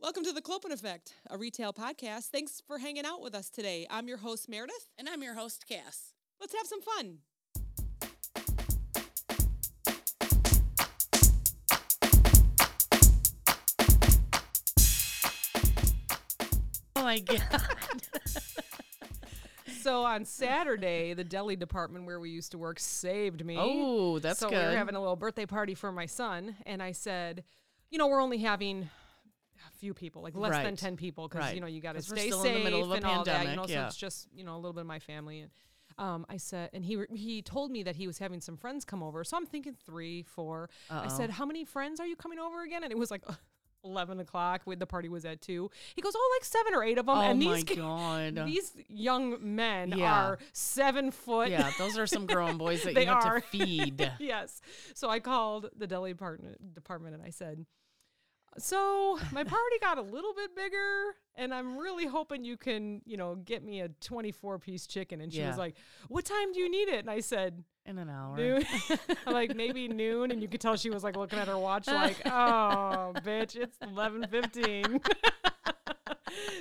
Welcome to the Clopen Effect, a retail podcast. Thanks for hanging out with us today. I'm your host, Meredith. And I'm your host, Cass. Let's have some fun. Oh my God. So on Saturday, the deli department where we used to work saved me. oh, that's so good. we were having a little birthday party for my son, and I said, you know, we're only having a few people, like less than ten people, because Right. you know you got to stay still safe in the middle of a and all that. You know, yeah. so it's just you know a little bit of my family. And um, I said, and he re- he told me that he was having some friends come over. So I'm thinking three, four. I Uh-oh. said, how many friends are you coming over again? And it was like. 11 o'clock when the party was at 2 he goes oh like seven or eight of them oh and my these God. these young men Yeah. are seven foot yeah, those are some grown boys that you have are. to feed. yes. So I called the deli department department and I said, "So my party got a little bit bigger, and I'm really hoping you can, you know, get me a 24 piece chicken." And she Yeah. was like, "What time do you need it?" And I said, In an hour. "Noon." I'm like maybe noon, and you could tell she was like looking at her watch, like, "Oh, bitch, it's 11:15."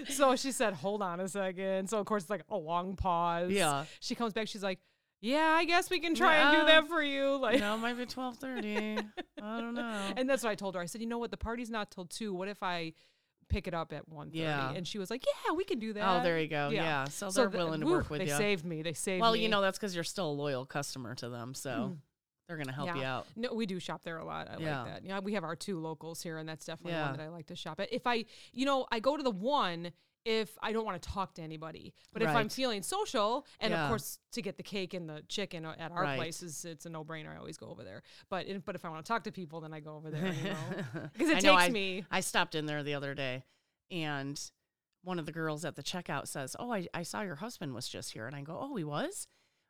so she said, "Hold on a second. So of course it's like a long pause. Yeah. She comes back. She's like, "Yeah, I guess we can try and do that for you." Like, No, it might be twelve thirty. I don't know. and that's what I told her. I said, "You know what? The party's not till two. What if I pick it up at one Yeah. And she was like, "Yeah, we can do that." oh, there you go. Yeah. So they're th- willing to whew, work with they you. saved me. They saved well, me. you know that's because you're still a loyal customer to them, so Mm. they're gonna help you out. No, we do shop there a lot. I Yeah. like that. Yeah, we have our two locals here, and that's definitely Yeah. one that I like to shop at. If I, you know, I go to the one if I don't want to talk to anybody, but if I'm feeling social, and Yeah. of course to get the cake and the chicken uh, at our Right. place is it's a no brainer. I always go over there. But if, but if I want to talk to people, then I go over there. You know, because it takes I, me. I stopped in there the other day, and one of the girls at the checkout says, "Oh, I, I saw your husband was just here," and I go, "Oh, he was."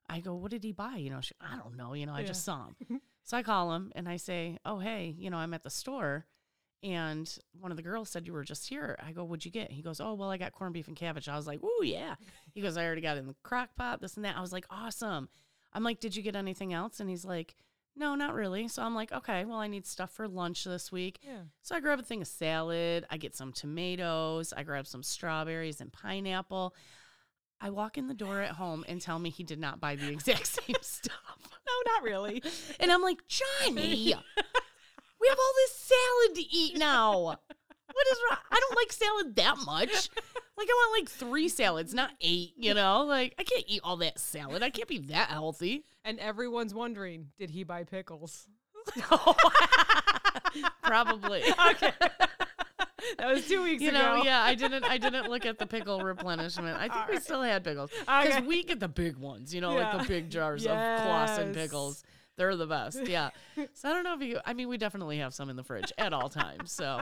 I go, "What did he buy?" You know, she, I don't know. You know, I just saw him. so I call him and I say, "Oh, hey, you know, I'm at the store." And one of the girls said you were just here. I go, "What'd you get?" He goes, "Oh, well, I got corned beef and cabbage." I was like, "Ooh, yeah." He goes, "I already got it in the crock pot, this and that." I was like, "Awesome." I'm like, "Did you get anything else?" And he's like, "No, not really." So I'm like, "Okay, well, I need stuff for lunch this week." Yeah. So I grab a thing of salad. I get some tomatoes. I grab some strawberries and pineapple. I walk in the door at home and tell me he did not buy the exact same stuff. No, not really. And I'm like, Johnny, we have all this salad to eat now. What is wrong? I don't like salad that much. Like I want like three salads, not eight, you know? Like I can't eat all that salad. I can't be that healthy. and everyone's wondering, did he buy pickles? Probably. okay. that was two weeks You ago. know, yeah, I didn't I didn't look at the pickle replenishment. I think we still had pickles. Because Okay. we get the big ones, you know, like the big jars of Claussen Yes. pickles. They're the best. Yeah. So I don't know if you I mean we definitely have some in the fridge at all times. So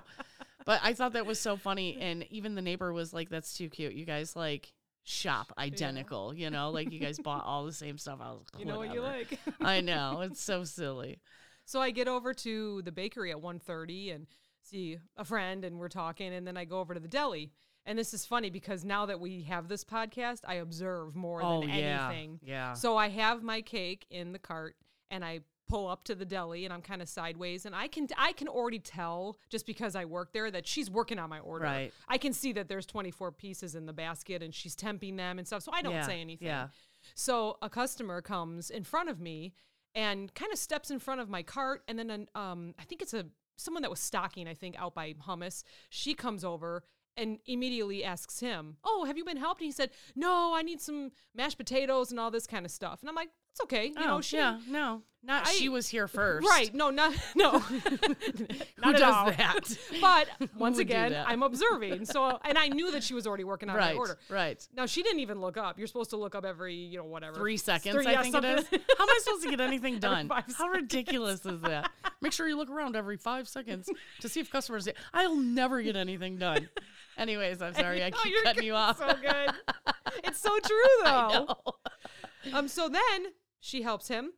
but I thought that was so funny and even the neighbor was like, That's too cute. You guys like shop identical, you know, like you guys bought all the same stuff. I was like, You know what you like. I know. It's so silly. So I get over to the bakery at 1.30 and see a friend and we're talking and then I go over to the deli. And this is funny because now that we have this podcast, I observe more Oh than yeah. anything. Yeah. So I have my cake in the cart and I pull up to the deli and I'm kind of sideways and I can I can already tell just because I work there that she's working on my order. Right. I can see that there's 24 pieces in the basket and she's temping them and stuff. So I don't Yeah, say anything. yeah. So a customer comes in front of me and kind of steps in front of my cart and then an, um I think it's a someone that was stocking I think out by hummus. She comes over and immediately asks him, "Oh, have you been helped?" And he said, "No, I need some mashed potatoes and all this kind of stuff." And I'm like, "It's okay, you know." oh, She, yeah, no. Not I- she was here first. Right? No, not no. Who not at does all. that? But once again. I'm observing. So, and I knew that she was already working on right. my order. Right. Now she didn't even look up. You're supposed to look up every, you know, whatever. Three seconds, Three- I yeah, think it is. How am I supposed to get anything done? How ridiculous is that? Make sure you look around every five seconds to see if customers. I'll never get anything done. Anyways, I'm sorry I No, keep you're cutting good. you off. So good. it's so true though. I know. Um. So then she helps him,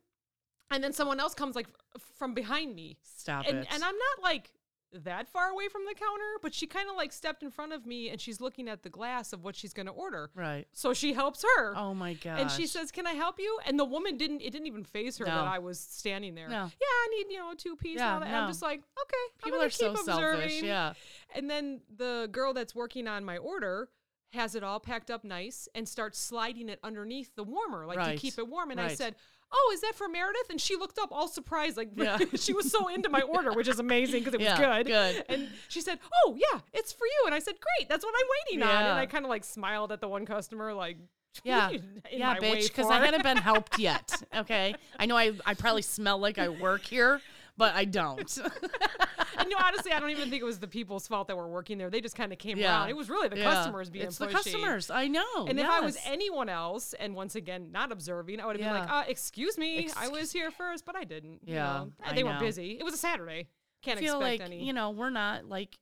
and then someone else comes like f- from behind me, Stop and it. and I'm not like that far away from the counter, but she kind of like stepped in front of me, and she's looking at the glass of what she's gonna order. right. So she helps her. Oh my god. And she says, "Can I help you?" And the woman didn't. It didn't even phase her No. that I was standing there. No. Yeah, I need you know a two piece. Yeah, and. And I'm just like, okay. People are so keep selfish. observing. Yeah. And then the girl that's working on my order has it all packed up nice and starts sliding it underneath the warmer, like to keep it warm. And I said, Oh, is that for Meredith? And she looked up all surprised, like Yeah. she was so into my order, which is amazing because it was good. good. And she said, Oh, yeah, it's for you. And I said, Great, that's what I'm waiting on. And I kind of like smiled at the one customer, like, Yeah. in yeah, my bitch, because I hadn't been helped yet. Okay. I know I, I probably smell like I work here, but I don't. And no, honestly, I don't even think it was the people's fault that were working there. They just kind of came Yeah. around. It was really the Yeah. customers being It's pushy. the customers. I know. And if I was anyone else, and once again not observing, I would have been like, uh, "Excuse me, I was here first, but I didn't." you Yeah, know. I they were busy. It was a Saturday. Can't I feel expect like any. you know we're not like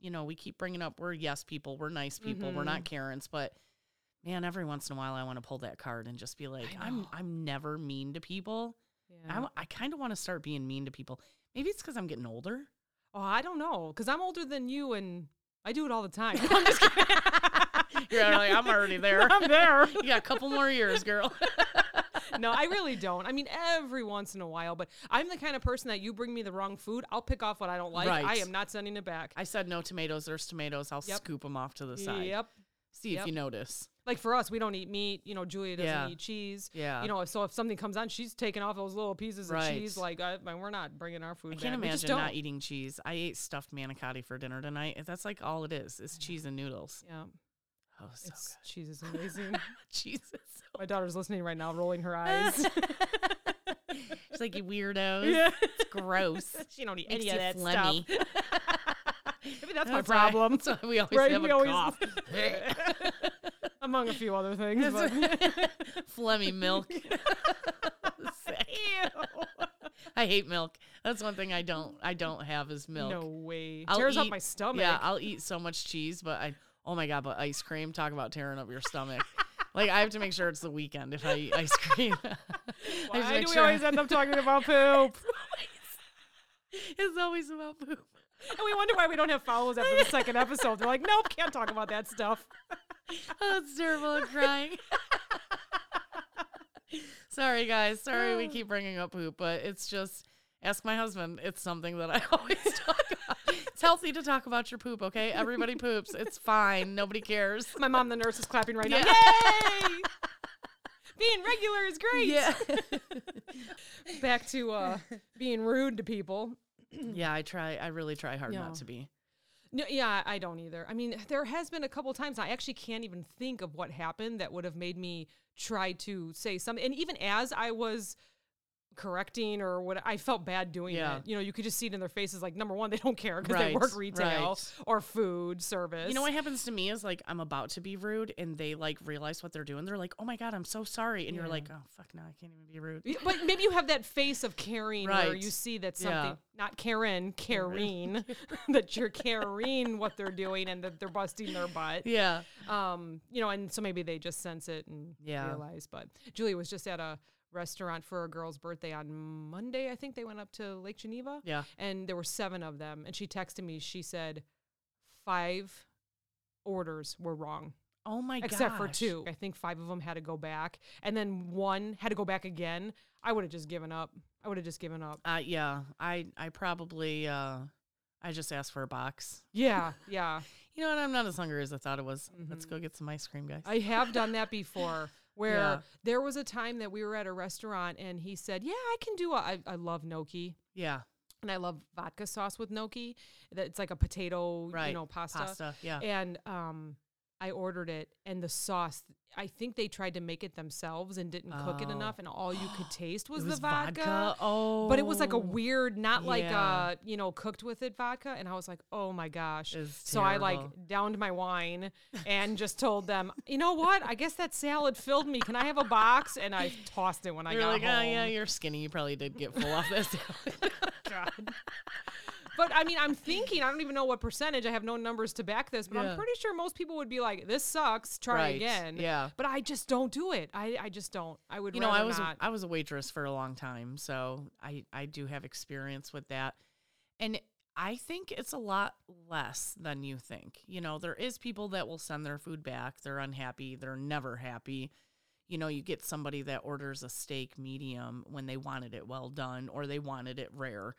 you know we keep bringing up we're yes people we're nice people we're Mm-hmm. not Karens but man every once in a while I want to pull that card and just be like I'm. I'm never mean to people Yeah. I, kind of want to start being mean to people maybe it's because I'm getting older oh, I don't know, because I'm older than you, and I do it all the time. I'm just you're like I'm already there I'm there. you got a couple more years girl no, I really don't. I mean, every once in a while, but I'm the kind of person that you bring me the wrong food, I'll pick off what I don't like. I am not sending it back. I said no tomatoes there's tomatoes I'll Yep. scoop them off to the side Yep. See Yep. if you notice Like for us, we don't eat meat. You know, Julia doesn't Yeah. eat cheese. Yeah. You know, so if something comes on, she's taking off those little pieces of cheese. Like, I, we're not bringing our food I can't back. Imagine not eating cheese I ate stuffed manicotti for dinner tonight that's like all it is it's cheese and noodles Yeah, oh so it's cheese is amazing. good cheese is so My daughter's listening right now, rolling her eyes. She's like, you weirdos. yeah, It's gross. she don't eat Makes any of that phlegmy. stuff. Maybe that's, my That's why- problem. That's why we always Right, have we a always- cough. Among a few other things. But. Phlegmy milk. I hate milk. That's one thing I don't I don't have is milk. No way. I'll Tears up my stomach. Yeah, I'll eat so much cheese, but I oh my god, but ice cream, talk about tearing up your stomach. like I have to make sure it's the weekend if I eat ice cream. I have to Why do we sure- always end up talking about poop? it's always about poop. And we wonder why we don't have follows after the second episode. They're like, nope, can't talk about that stuff. Oh, it's terrible. I'm crying. Sorry, guys. Sorry we keep bringing up poop, but it's just ask my husband. It's something that I always talk about. It's healthy to talk about your poop, okay? Everybody poops. It's fine. Nobody cares. My mom, the nurse, is clapping right now. Yay! Being regular is great. Yeah. Back to uh, being rude to people. yeah, I try. I really try hard Yeah. not to be. No, yeah, I don't either. I mean, there has been a couple times I actually can't even think of what happened that would have made me try to say something. And even as I was correcting or what, I felt bad doing Yeah. it. You know, you could just see it in their faces. Like number one, they don't care because they work retail right. or food service. You know what happens to me is like I'm about to be rude and they like realize what they're doing. They're like, "Oh my god, I'm so sorry," and you're like, "Oh fuck, no, I can't even be rude." But maybe you have that face of caring where you see that Yeah. something, not Karen, Kareen, that you're caring what they're doing and that they're busting their butt. Yeah. Um, you know, and so maybe they just sense it and Yeah. realize. But Julie was just at a restaurant for a girl's birthday on Monday. I think they went up to Lake Geneva. Yeah. And there were seven of them. And she texted me, she said five orders were wrong Oh my god. except for two. I think five of them had to go back, and then one had to go back again. I would have just given up. I would have just given up. Uh, yeah, I I probably uh, I just asked for a box. Yeah, yeah. You know what? I'm not as hungry as I thought it was. Let's go get some ice cream, guys. Mm-hmm. I have done that before. Where Yeah. there was a time that we were at a restaurant and he said, "Yeah, I can do a. I, I love gnocchi." yeah, And I love vodka sauce with gnocchi. That it's like a potato, right. you know, pasta. Pasta. Yeah. And um, I ordered it, and the sauce. I think they tried to make it themselves and didn't cook it Oh. enough, and all you could taste was, was the vodka. Oh, But it was like a weird, not like Yeah. uh, you know, cooked with it vodka. And I was like, oh my gosh. So I like downed my wine and just told them, you know what? I guess that salad filled me. Can I have a box? And I tossed it when I You're got like, home. oh yeah, you're skinny. You probably did get full off this. God. But I mean, I'm thinking, I don't even know what percentage. I have no numbers to back this, but Yeah. I'm pretty sure most people would be like, this sucks. Try Right, again. yeah. But I just don't do it. I, I just don't. I would you know, I was a, not. I was a waitress for a long time, so I I do have experience with that, and I think it's a lot less than you think. You know, there is people that will send their food back. They're unhappy. They're never happy. You know, you get somebody that orders a steak medium when they wanted it well done or they wanted it rare.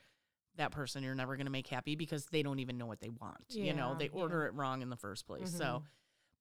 That person you're never going to make happy because they don't even know what they want. you know, Yeah, they yeah. order it wrong in the first place. Mhm. So,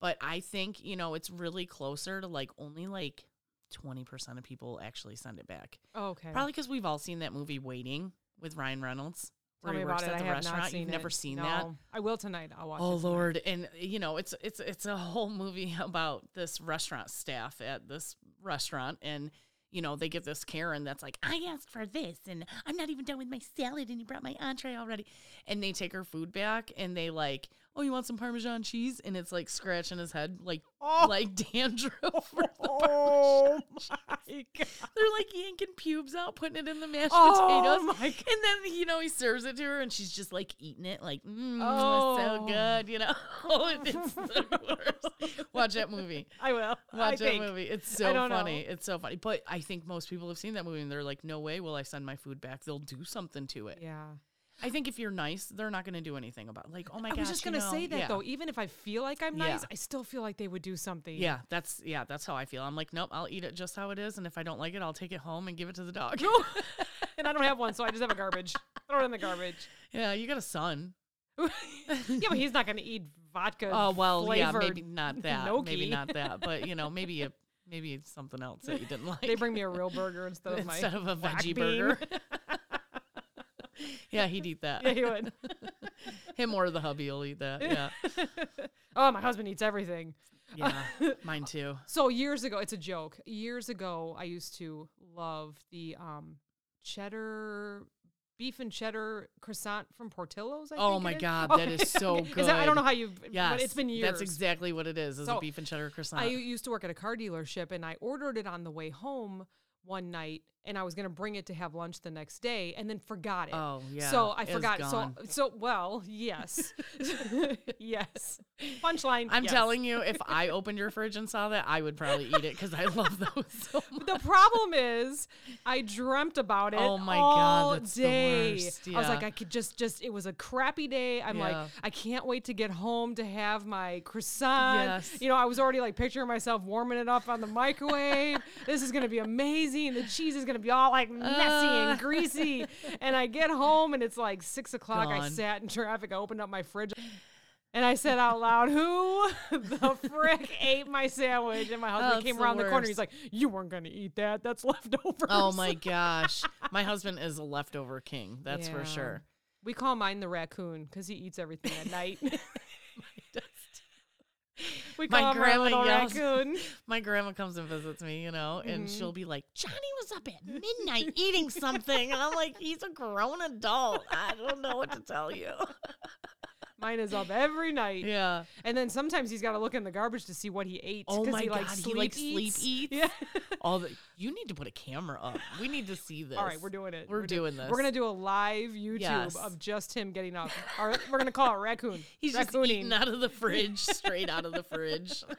but I think, you know, it's really closer to like only like 20% of people actually send it back. okay. Probably because we've all seen that movie Waiting with Ryan Reynolds. Tell where me he about works it. at I the have restaurant. not seen You've it. never seen that? I will tonight. I'll watch Oh. Lord, and you know it's it's it's a whole movie about this restaurant staff at this restaurant, and you know they give this Karen that's like, I asked for this, and I'm not even done with my salad, and you brought my entree already, and they take her food back, and they like, oh, you want some Parmesan cheese, and it's like scratching his head like Oh. like dandruff. for the Oh my god. They're like yanking pubes out, putting it in the mashed Oh potatoes. my god. And then you know he serves it to her, and she's just like eating it, like mm, Oh. so good, you know. it's the worst. Watch that movie. I will. I Watch that think. movie. It's so funny. know. It's so funny. But I think most people have seen that movie, and they're like, "No way will I send my food back. They'll do something to it." Yeah. I think if you're nice, they're not going to do anything about. It. Like, oh my gosh. I gosh, was just gonna know, say that yeah. though. Even if I feel like I'm Yeah. nice, I still feel like they would do something. Yeah, that's yeah, that's how I feel. I'm like, nope, I'll eat it just how it is, and if I don't like it, I'll take it home and give it to the dog. and I don't have one, so I just have a garbage. Throw it in the garbage. yeah, you got a son. yeah, but he's not gonna eat vodka. Oh well, yeah, maybe not that. Maybe not that. But you know, maybe a maybe it's something else that you didn't like. They bring me a real burger instead of my instead of a veggie bean. burger. yeah, he'd eat that. yeah, he would. Him or the hubby will eat that. Yeah, oh, my husband eats everything. yeah, mine too. So years ago, it's a joke. Years ago, I used to love the um, cheddar beef and cheddar croissant from Portillo's. I Oh my. God, that is so okay. Is that- I don't know how you. But it's been years. That's exactly what it is. Is So, a beef and cheddar croissant. I used to work at a car dealership and I ordered it on the way home one night and I was going to bring it to have lunch the next day and then forgot it. oh yeah. so I it's forgot. So so well, yes, yes. Punchline. I'm yes. telling you, if I opened your fridge and saw that, I would probably eat it because I love those so much. The problem is, I dreamt about it. Oh my all God, day. worst. I was like, I could just, just. It was a crappy day. I'm like, I can't wait to get home to have my croissant. Yes. You know, I was already like picturing myself warming it up on the microwave. this is gonna be amazing. The cheese is gonna be all like messy Uh. and greasy. And I get home and it's like six o'clock. I sat in traffic. I opened up my fridge. And I said out loud, "Who the frick ate my sandwich?" And my husband That's came around the corner. He's like, "You weren't going to eat that. That's leftovers." Oh my gosh. My husband is a leftover king. That's for sure. We call mine the raccoon because he eats everything at night. We My call grandma yells- raccoon. My grandma comes and visits me, you know, and Mhm. she'll be like, Johnny was up at midnight eating something. And I'm like, he's a grown adult. I don't know what to tell you. Mine is up every night, Yeah. and then sometimes he's got to look in the garbage to see what he ate. Oh my he, like, God, he, sleep like, sleep eats. eats? Yeah. All the you need to put a camera up. We need to see this. All right, we're doing it. We're do- doing this. We're gonna do a live YouTube Yes. of just him getting up. Or we're gonna call it raccoon. He's just Raccooning. eating out of the fridge, straight out of the fridge.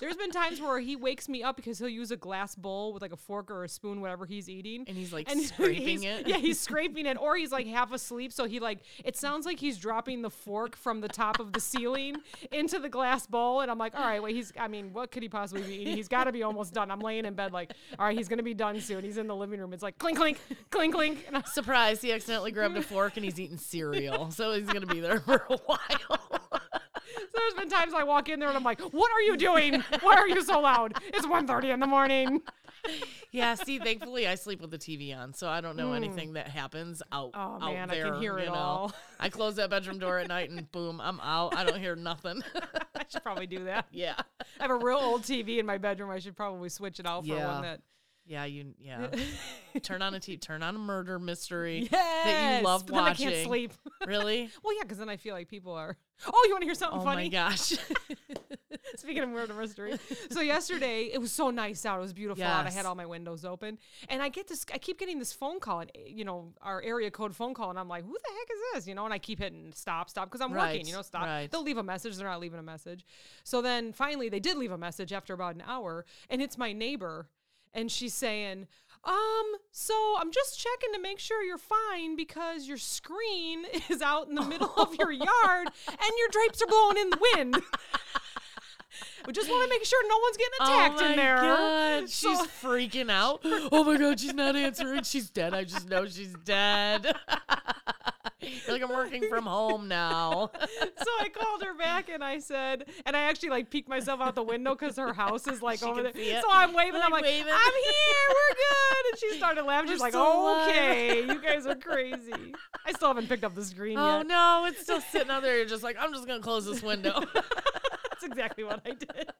There's been times where he wakes me up because he'll use a glass bowl with like a fork or a spoon, whatever he's eating. And he's like and scraping he's- it. Yeah, he's scraping it, or he's like half asleep. So he like it sounds like he's dropping the fork from the top of the ceiling into the glass bowl. And I'm like, all right, wait, he's. I mean, what could he possibly be eating? He's got to be almost done. I'm laying in bed like, all right, he's gonna be done soon. He's in the living room. It's like clink clink clink clink. And I'm, Surprise, he accidentally grabbed a fork and he's eating cereal. So he's going to be there for a while. So there's been times I walk in there and I'm like, what are you doing? Why are you so loud? It's 1.30 in the morning. yeah, see, thankfully I sleep with the TV on, so I don't know hmm. anything that happens out. Oh, out man, I there. can hear you it know. all. I close that bedroom door at night and boom, I'm out. I don't hear nothing. I should probably do that. yeah. I have a real old TV in my bedroom. I should probably switch it out for Yeah. one that. Yeah, you yeah. turn on a TV, turn on a murder mystery Yes, that you love but then watching. I can't sleep. Really? well, yeah, because then I feel like people are. Oh, you want to hear something Oh funny? Oh my gosh. Speaking of murder mystery, so yesterday it was so nice out. It was beautiful out. I had all my windows open, and I get this. I keep getting this phone call, and you know our area code phone call, and I'm like, "Who the heck is this?" You know, and I keep hitting stop, stop because I'm working. You know, stop. right. They'll leave a message. They're not leaving a message. So then finally they did leave a message after about an hour, and it's my neighbor, and she's saying. Um, so I'm just checking to make sure you're fine because your screen is out in the middle of your yard and your drapes are blowing in the wind. We just want to make sure no one's getting Oh attacked my in there. God, So- she's freaking out. Oh my god, she's not answering. She's dead. I just know she's dead. Like I'm working from home now. so I called her back and I said, and I actually like peeked myself out the window because her house is like She over there. So I'm waving. Like I'm like, waving. I'm here. We're good. And she started laughing. She's We're like, still alive. okay, you guys are crazy. I still haven't picked up the screen Oh yet. Oh no, it's still sitting out there. You're just like, I'm just gonna close this window. That's exactly what I did.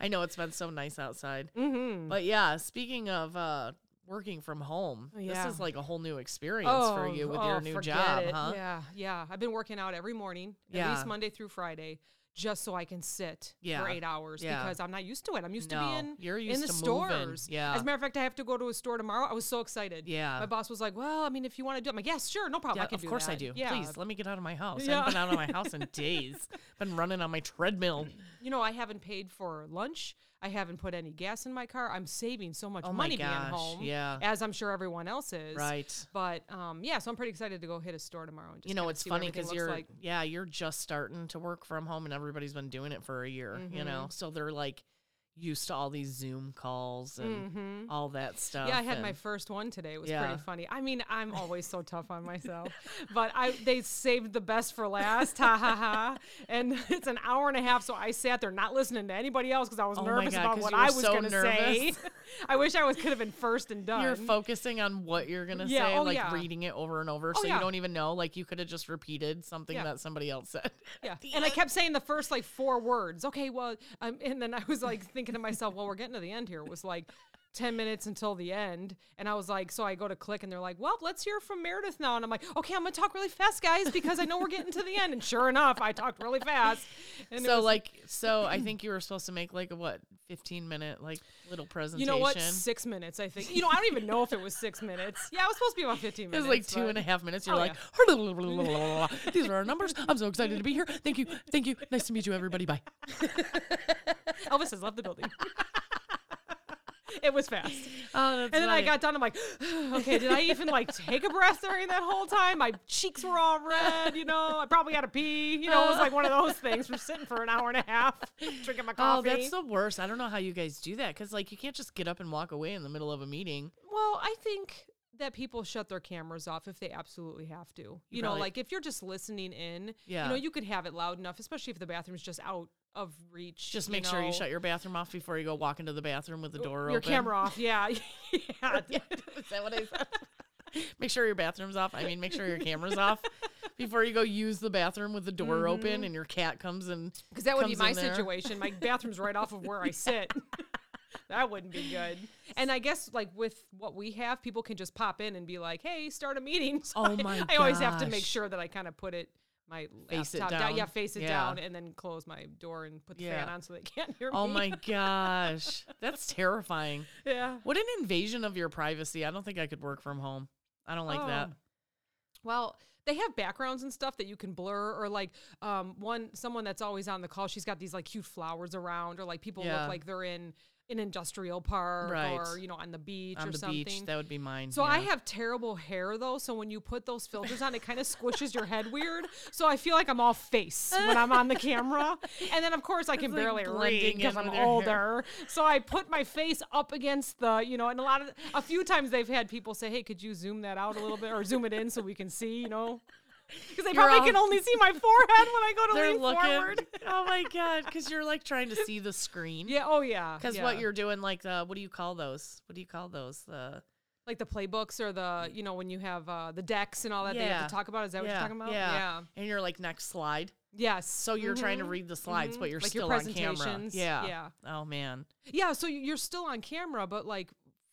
I know it's been so nice outside. Mm-hmm. But yeah, speaking of uh working from home, Yeah. this is like a whole new experience for you with your new job, it. huh? Yeah, yeah. I've been working out every morning, at Yeah. least Monday through Friday, just so I can sit Yeah. for eight hours Yeah. because I'm not used to it. I'm used No, to being you're in the to stores. moving. Yeah. As a matter of fact, I have to go to a store tomorrow. I was so excited. Yeah. My boss was like, "Well, I mean, if you want to do it," I'm like, "Yes, sure, no problem. Yeah, I can of course I do. Yeah. Please let me get out of my house. I haven't been out of my house in days. Been running on my treadmill. You know, I haven't paid for lunch. I haven't put any gas in my car. I'm saving so much Oh money being home. yeah. As I'm sure everyone else is. Right. But um, yeah, so I'm pretty excited to go hit a store tomorrow and just you know it's funny because you're like. yeah you're just starting to work from home and everybody's been doing it for a year you know so they're like used to all these zoom calls and Mhm. all that stuff Yeah, I had my first one today. It was Yeah. pretty funny. I mean, I'm always so tough on myself, but I they saved the best for last. Ha ha ha! And it's an hour and a half, so I sat there not listening to anybody else because I was Oh nervous God, about what I was so going to say. I wish I was could have been first and done. you're focusing on what you're gonna Yeah, say oh, like yeah. reading it over and over Oh, so you don't even know like you could have just repeated something that somebody else said Yeah, and I kept saying the first like four words. Okay, well, um, and then I was like thinking to myself, well, we're getting to the end here. It was like ten minutes until the end, and I was like, so I go to click, and they're like, well, let's hear from Meredith now, and I'm like, okay, I'm gonna talk really fast, guys, because I know we're getting to the end, and sure enough, I talked really fast. And so was- like so i think you were supposed to make like a what 15 minute like little presentation you know what, six minutes, I think. You know, I don't even know if it was six minutes. Yeah, it was supposed to be about fifteen minutes. it was like two but- and a half minutes. You're Oh, like, these are our numbers. I'm so excited to be here. Thank you. Thank you. Nice to meet you, everybody. Bye. Elvis has left the building. it was fast. Oh, that's And then I got done. I'm like, okay, did I even like take a breath during that whole time? My cheeks were all red. You know, I probably had to pee. You know, it was like one of those things from sitting for an hour and a half drinking my coffee. Oh, coffee. that's the worst. I don't know how you guys do that because, like, you can't just get up and walk away in the middle of a meeting. well, I think that people shut their cameras off if they absolutely have to. You, You know, probably- like if you're just listening in, Yeah. you know, you could have it loud enough, especially if the bathroom's just out of reach. Just make sure you shut your bathroom off before you go walk into the bathroom with the oh, door your open. Your camera off. Yeah, yeah. yeah. Is that what I said? make sure your bathroom's off. I mean, make sure your camera's off before you go use the bathroom with the door mm-hmm. open and your cat comes and Because that would be my situation. My bathroom's right off of where I sit. That wouldn't be good. And I guess like with what we have, people can just pop in and be like, "Hey, start a meeting." So Oh I, my I always have to make sure that I kind of put it my Face it laptop Yeah, down. face it Yeah. down, and then close my door and put the fan Yeah. on so they can't hear Oh me. Oh my gosh. That's terrifying. yeah. What an invasion of your privacy. I don't think I could work from home. I don't like that. Oh. Well, they have backgrounds and stuff that you can blur, or like um, one someone that's always on the call. She's got these like cute flowers around, or like people Yeah. look like they're in an industrial park, Right. or you know on the beach On or the something. beach, that would be mine. So I have terrible hair though, so when you put those filters on, it kind of squishes your head weird. So I feel like I'm all face when I'm on the camera, and then of course I can It's, like, barely read because I'm older. So I put my face up against the, you know, and a lot of a few times they've had people say, "Hey, could you zoom that out a little bit or zoom it in so we can see?" You know. Because they You're probably all- can only see my forehead when I go to lean looking. forward. oh my god, because you're like trying to see the screen. Yeah. Oh yeah. Because yeah. what you're doing, like the what do you call those? What do you call those? The like the playbooks or the, you know, when you have uh, the decks and all that they have Yeah. to talk about. Is that what you're talking about? Yeah. Yeah. And you're like next slide. Yes. So you're trying to Mhm. read the slides, but Mhm. you're Like your still on camera. Yeah. Yeah. Oh man. Yeah, so you're still on camera, but like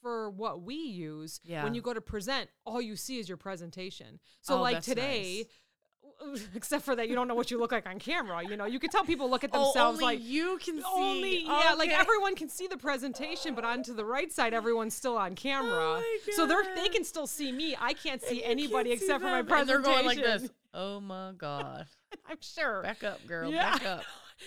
for what we use, Yeah. when you go to present, all you see is your presentation. So Oh, like today, except for that you don't know what you look like on camera, you know, you can tell people look at Oh, themselves only like you can see. only yeah, like everyone can see the presentation, but onto the right side, everyone's still on camera. Oh so they're they can still see me. I can't see anybody can't see except for my them, and presentation. They're going like this. Oh my god. I'm sure. Back up, girl. Yeah. Back up.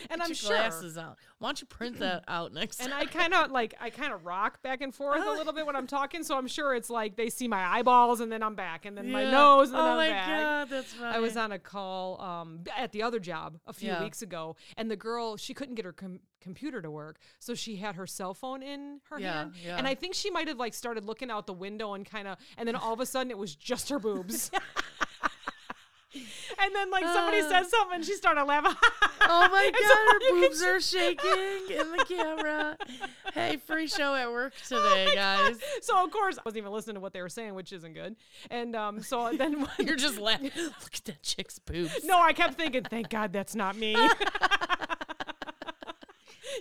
And Get I'm your sure. glasses out. Why don't you print that out next And time? I kind of like I kind of rock back and forth a little bit when I'm talking, so I'm sure it's like they see my eyeballs and then I'm back, and then my nose and then oh I'm my back. god, that's funny. I was on a call um, at the other job a few Yeah. weeks ago, and the girl she couldn't get her com- computer to work, so she had her cell phone in her Yeah, hand, yeah. and I think she might have like started looking out the window and kind of, and then all of a sudden it was just her boobs. And then like somebody Uh. said something, and she started laughing. Oh my so god, her boobs are shaking in the camera. Hey, free show at work today, guys. so of course I wasn't even listening to what they were saying, which isn't good. And um, so then when, You're just laughing. Look at that chick's boobs. no, I kept thinking, thank God that's not me. you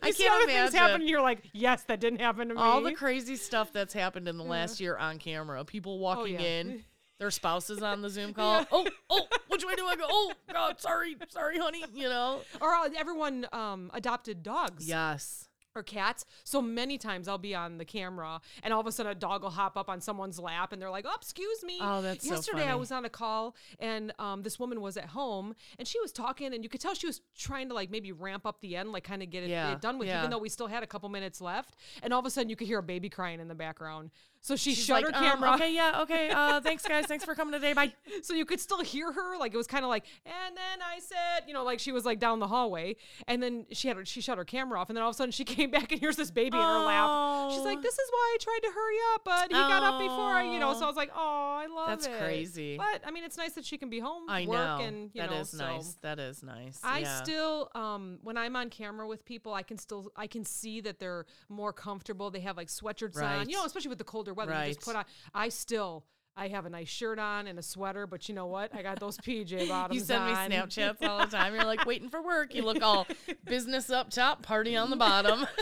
I see can't other things happen, and you're like, yes, that didn't happen to me. All the crazy stuff that's happened in the last year on camera. People walking Oh, yeah. in, their spouses on the Zoom call. Oh, oh, which way do I go? Oh, God, sorry, sorry, honey. You know? or uh, everyone um, adopted dogs. Yes. or cats. So many times I'll be on the camera and all of a sudden a dog will hop up on someone's lap and they're like, "Oh, excuse me." Oh, that's so Yesterday I was on a call and um, this woman was at home and she was talking and you could tell she was trying to like maybe ramp up the end, like kind of get it, Yeah, it done with, yeah. even though we still had a couple minutes left. And all of a sudden you could hear a baby crying in the background. So she She's shut like, her um, camera. okay, yeah, okay. Uh, thanks, guys. Thanks for coming today. Bye. so you could still hear her like it was kind of like and then i said you know like she was like down the hallway and then she had her she shut her camera off and then all of a sudden she came back and here's this baby in her lap she's Oh. like this is why i tried to hurry up but he got up before i you know so Oh. i was like oh i love That's it crazy. but i mean it's nice that she can be home I work know. and you That know is so nice. That is nice. I yeah. still, um, when I'm on camera with people, I can still, I can see that they're more comfortable. They have like sweatshirts on, you know, especially with the colder weather. You just put on. I still, I have a nice shirt on and a sweater, but you know what? I got those PJ bottoms. You send me on. Snapchats all the time. You're like waiting for work. You look all business up top, party on the bottom.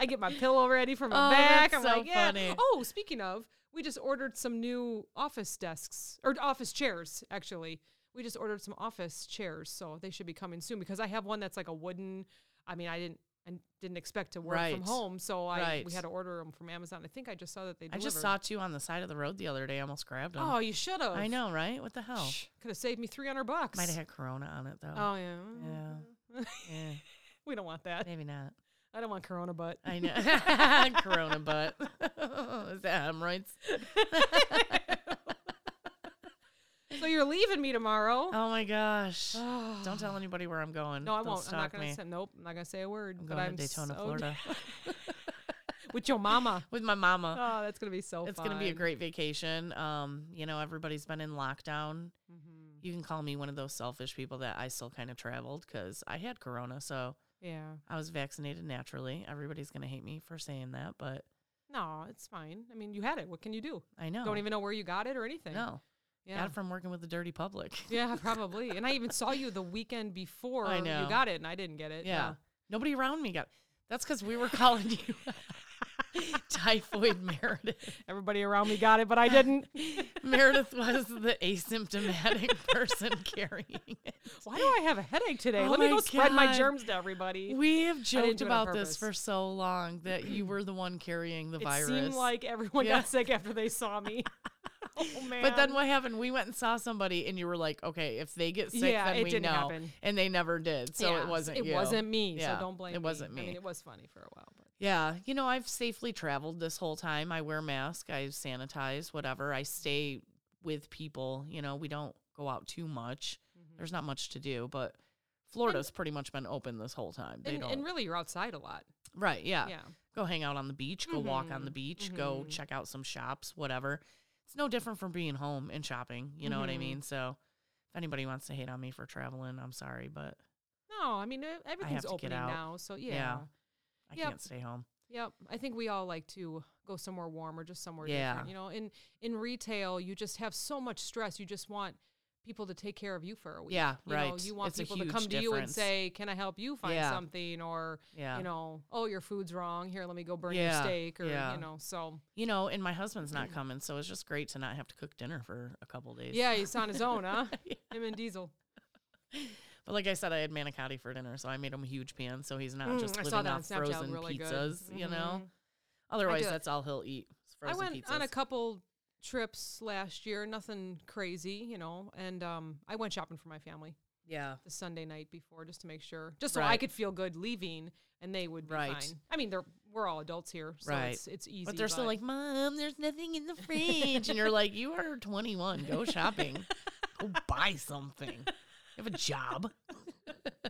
I get my pillow ready for my Oh, back. I'm so like, yeah. funny. Oh, speaking of, we just ordered some new office desks or office chairs. Actually, we just ordered some office chairs, so they should be coming soon. Because I have one that's like a wooden. I mean, I didn't. I didn't expect to work from home, so I we had to order them from Amazon. I think I just saw that they. I just saw two on the side of the road the other day. I almost grabbed them. Oh, you should have. I know, right? What the hell? Could have saved me three hundred bucks. Might have had Corona on it though. Oh yeah. Yeah. Yeah, we don't want that. maybe not. I don't want Corona butt. I know. Corona butt. Is that hemorrhoids? So you're leaving me tomorrow. Oh my gosh. Don't tell anybody where I'm going. No, I Don't won't. I'm not stalk gonna me. say nope. I'm not gonna say a word. I'm but going I'm to Daytona, so- Florida with your mama. with my mama. Oh, that's gonna be so. it's going to be a fun. great vacation. Um, you know, everybody's been in lockdown. Mhm. You can call me one of those selfish people that I still kind of traveled because I had corona, so Yeah. I was vaccinated naturally. Everybody's going to hate me for saying that, but No, it's fine. I mean, you had it. What can you do? I know. Don't even know where you got it or anything. No. Yeah. Got it from working with the dirty public. yeah, probably. And I even saw you the weekend before I know. you got it, and I didn't get it. Yeah. Nobody around me got That's because we were calling you typhoid Meredith. Everybody around me got it, but I didn't. Meredith was the asymptomatic person carrying it. Why do I have a headache today? Oh Let me go spread my germs to everybody. We have joked it about this for so long that you were the one carrying the it virus. It seemed like everyone Yeah. got sick after they saw me. Oh man! But then what happened? We went and saw somebody, and you were like, "Okay, if they get sick, Yeah, then it we didn't know." happen. And they never did, so Yeah, it wasn't. It you. wasn't me. Yeah, so don't blame. it wasn't me. I mean, it was funny for a while, but Yeah, you know, I've safely traveled this whole time. I wear mask, I sanitize, whatever. I stay with people. You know, we don't go out too much. Mm-hmm. There's not much to do, but Florida's pretty much been open this whole time. They and, don't. and really, you're outside a lot. right? Yeah. Yeah. Go hang out on the beach. Go walk on the Mhm, beach. Go mhm. check out some shops. Whatever. It's no different from being home and shopping. You know what I Mhm. mean? So, if anybody wants to hate on me for traveling, I'm sorry, but No, I mean everything's to get opening out. now, so yeah. Yeah. I Yep. can't stay home. Yep. I think we all like to go somewhere warm or just somewhere Yeah. different. You know, in in retail, you just have so much stress. You just want people to take care of you for a week. Yeah, you Know, right. you want It's people to come to you and say, "Can I help you find Yeah. something?" Or Yeah. you know, "Oh, your food's wrong. Here, let me go burn Yeah, your steak." Or you know, so You know, and my husband's not coming, so it's just great to not have to cook dinner for a couple days. yeah, he's on his own, huh? Him and Diesel. But like I said, I had manicotti for dinner, so I made him a huge pan, so he's not Mm, just I living saw that on off Snapchat. frozen Really good. pizzas. You know, otherwise that's all he'll eat. I went pizzas. on a couple trips last year, nothing crazy, you know, and um, I went shopping for my family. Yeah. the Sunday night before just to make sure, just so I could feel good leaving and they would be Right. fine. I mean, they're we're all adults here, so Right. it's it's easy. But they're still like, Mom, there's nothing in the fridge. and you're like, You are 21. Go shopping. Go buy something. You have a job.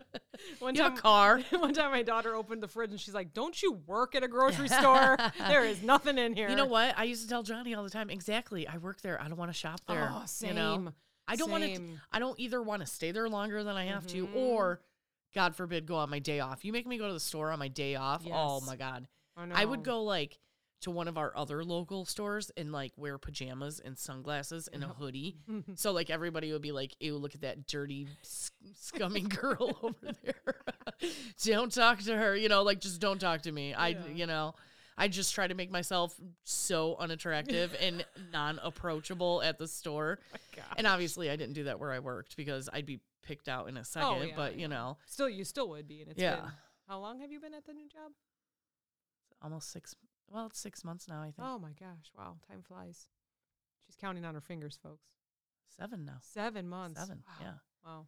one You have time, a car. one time my daughter opened the fridge and she's like, "Don't you work at a grocery store? there is nothing in here." You know what? I used to tell Johnny all the time. Exactly. I work there. I don't want to shop there. Oh, same. You know? I don't want to. I don't either want to stay there longer than I have to, Mhm. or, God forbid, go on my day off. You make me go to the store on my day off. Oh my God. I, I would go like to one of our other local stores and like wear pajamas and sunglasses and a hoodie. So like everybody would be like, "Ew, look at that dirty, s- scummy girl over there. don't talk to her." You know, like just don't talk to me. I, Yeah. you know, I just try to make myself so unattractive and non-approachable at the store. Oh And obviously, I didn't do that where I worked because I'd be picked out in a oh, second. Oh, yeah, but you know, Still, you still would be, and it's Yeah. been how long have you been at the new job? almost six. Well, it's six months now. I think Oh my gosh! Wow, time flies. She's counting on her fingers, folks. seven now. Seven months. Seven. Wow. Yeah. Wow.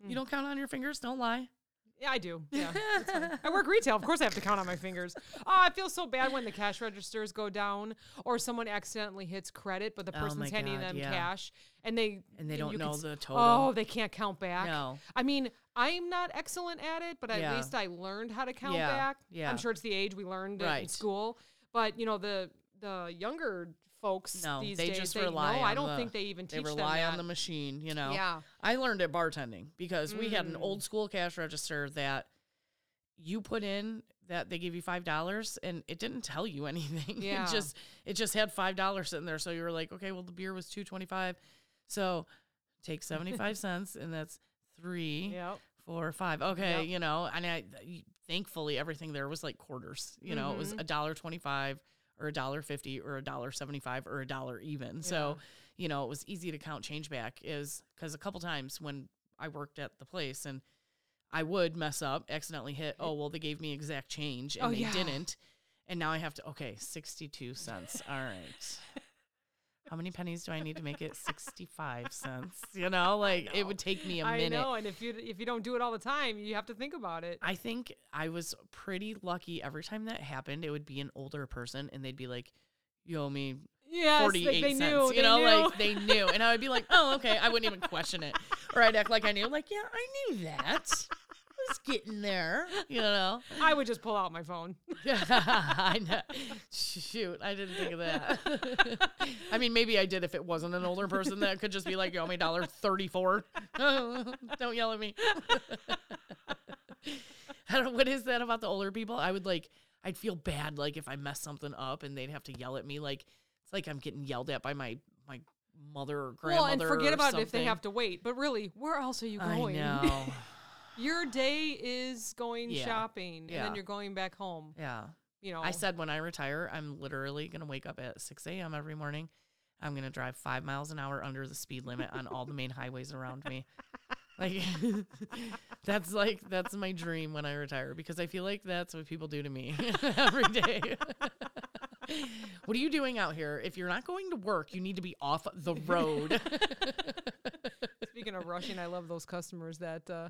You hmm. don't count on your fingers. Don't lie. Yeah, I do. Yeah. I work retail. Of course, I have to count on my fingers. Oh, I feel so bad when the cash registers go down or someone accidentally hits credit, but the Oh person's my handing God, them yeah. cash and they And they don't you can know s- the total. Oh, they can't count back. No. I mean, I'm not excellent at it, but at Yeah. least I learned how to count Yeah, back. yeah. I'm sure it's the age we learned it in Right. school. But you know, the the younger folks No, these they days, just they, rely no, I on don't the- think they even teach They rely on the machine, you know. Yeah. I learned at bartending because we had an Mm. old school cash register that you put in that they gave you five dollars and it didn't tell you anything. Yeah. It just it just had five dollars sitting there. So you were like, okay, well the beer was two twenty five. So take seventy five cents and that's three, Yep. four, five. Okay, Yep. you know, and I thankfully everything there was like quarters. You know, it was Mhm. a dollar twenty five or a dollar fifty or a dollar seventy five or a dollar even. So you know, it was easy to count change back is because a couple times when I worked at the place and I would mess up, accidentally hit, oh, well, they gave me exact change and Oh, they yeah. didn't. And now I have to, okay, 62 cents. All right. How many pennies do I need to make it 65 cents? You know, like it would take me a I minute. I know, and if you if you don't do it all the time, you have to think about it. I think I was pretty lucky every time that happened. It would be an older person and they'd be like, you owe me Yes, 48 they, they cents. knew. you know, knew. like they knew. And I would be like, oh, okay. I wouldn't even question it. Or I'd act like I knew. Like, yeah, I knew that. I was getting there, you know? I would just pull out my phone. I know. Shoot, I didn't think of that. I mean, maybe I did if it wasn't an older person that could just be like, you owe me dollar thirty-four. don't yell at me. I don't. What is that about the older people? I would like. I'd feel bad like if I messed something up and they'd have to yell at me. Like it's like I'm getting yelled at by my my mother or Well, and forget or about it if they have to wait. But really, where else are you I going? know. Your day is going Yeah. shopping, and then you're going back home. yeah. You know, I said when I retire, I'm literally going to wake up at 6 a.m. every morning. I'm going to drive five miles an hour under the speed limit on all the main highways around me. Like, that's like, that's my dream when I retire because I feel like that's what people do to me every day. what are you doing out here? If you're not going to work, you need to be off the road. Speaking of rushing, I love those customers that uh,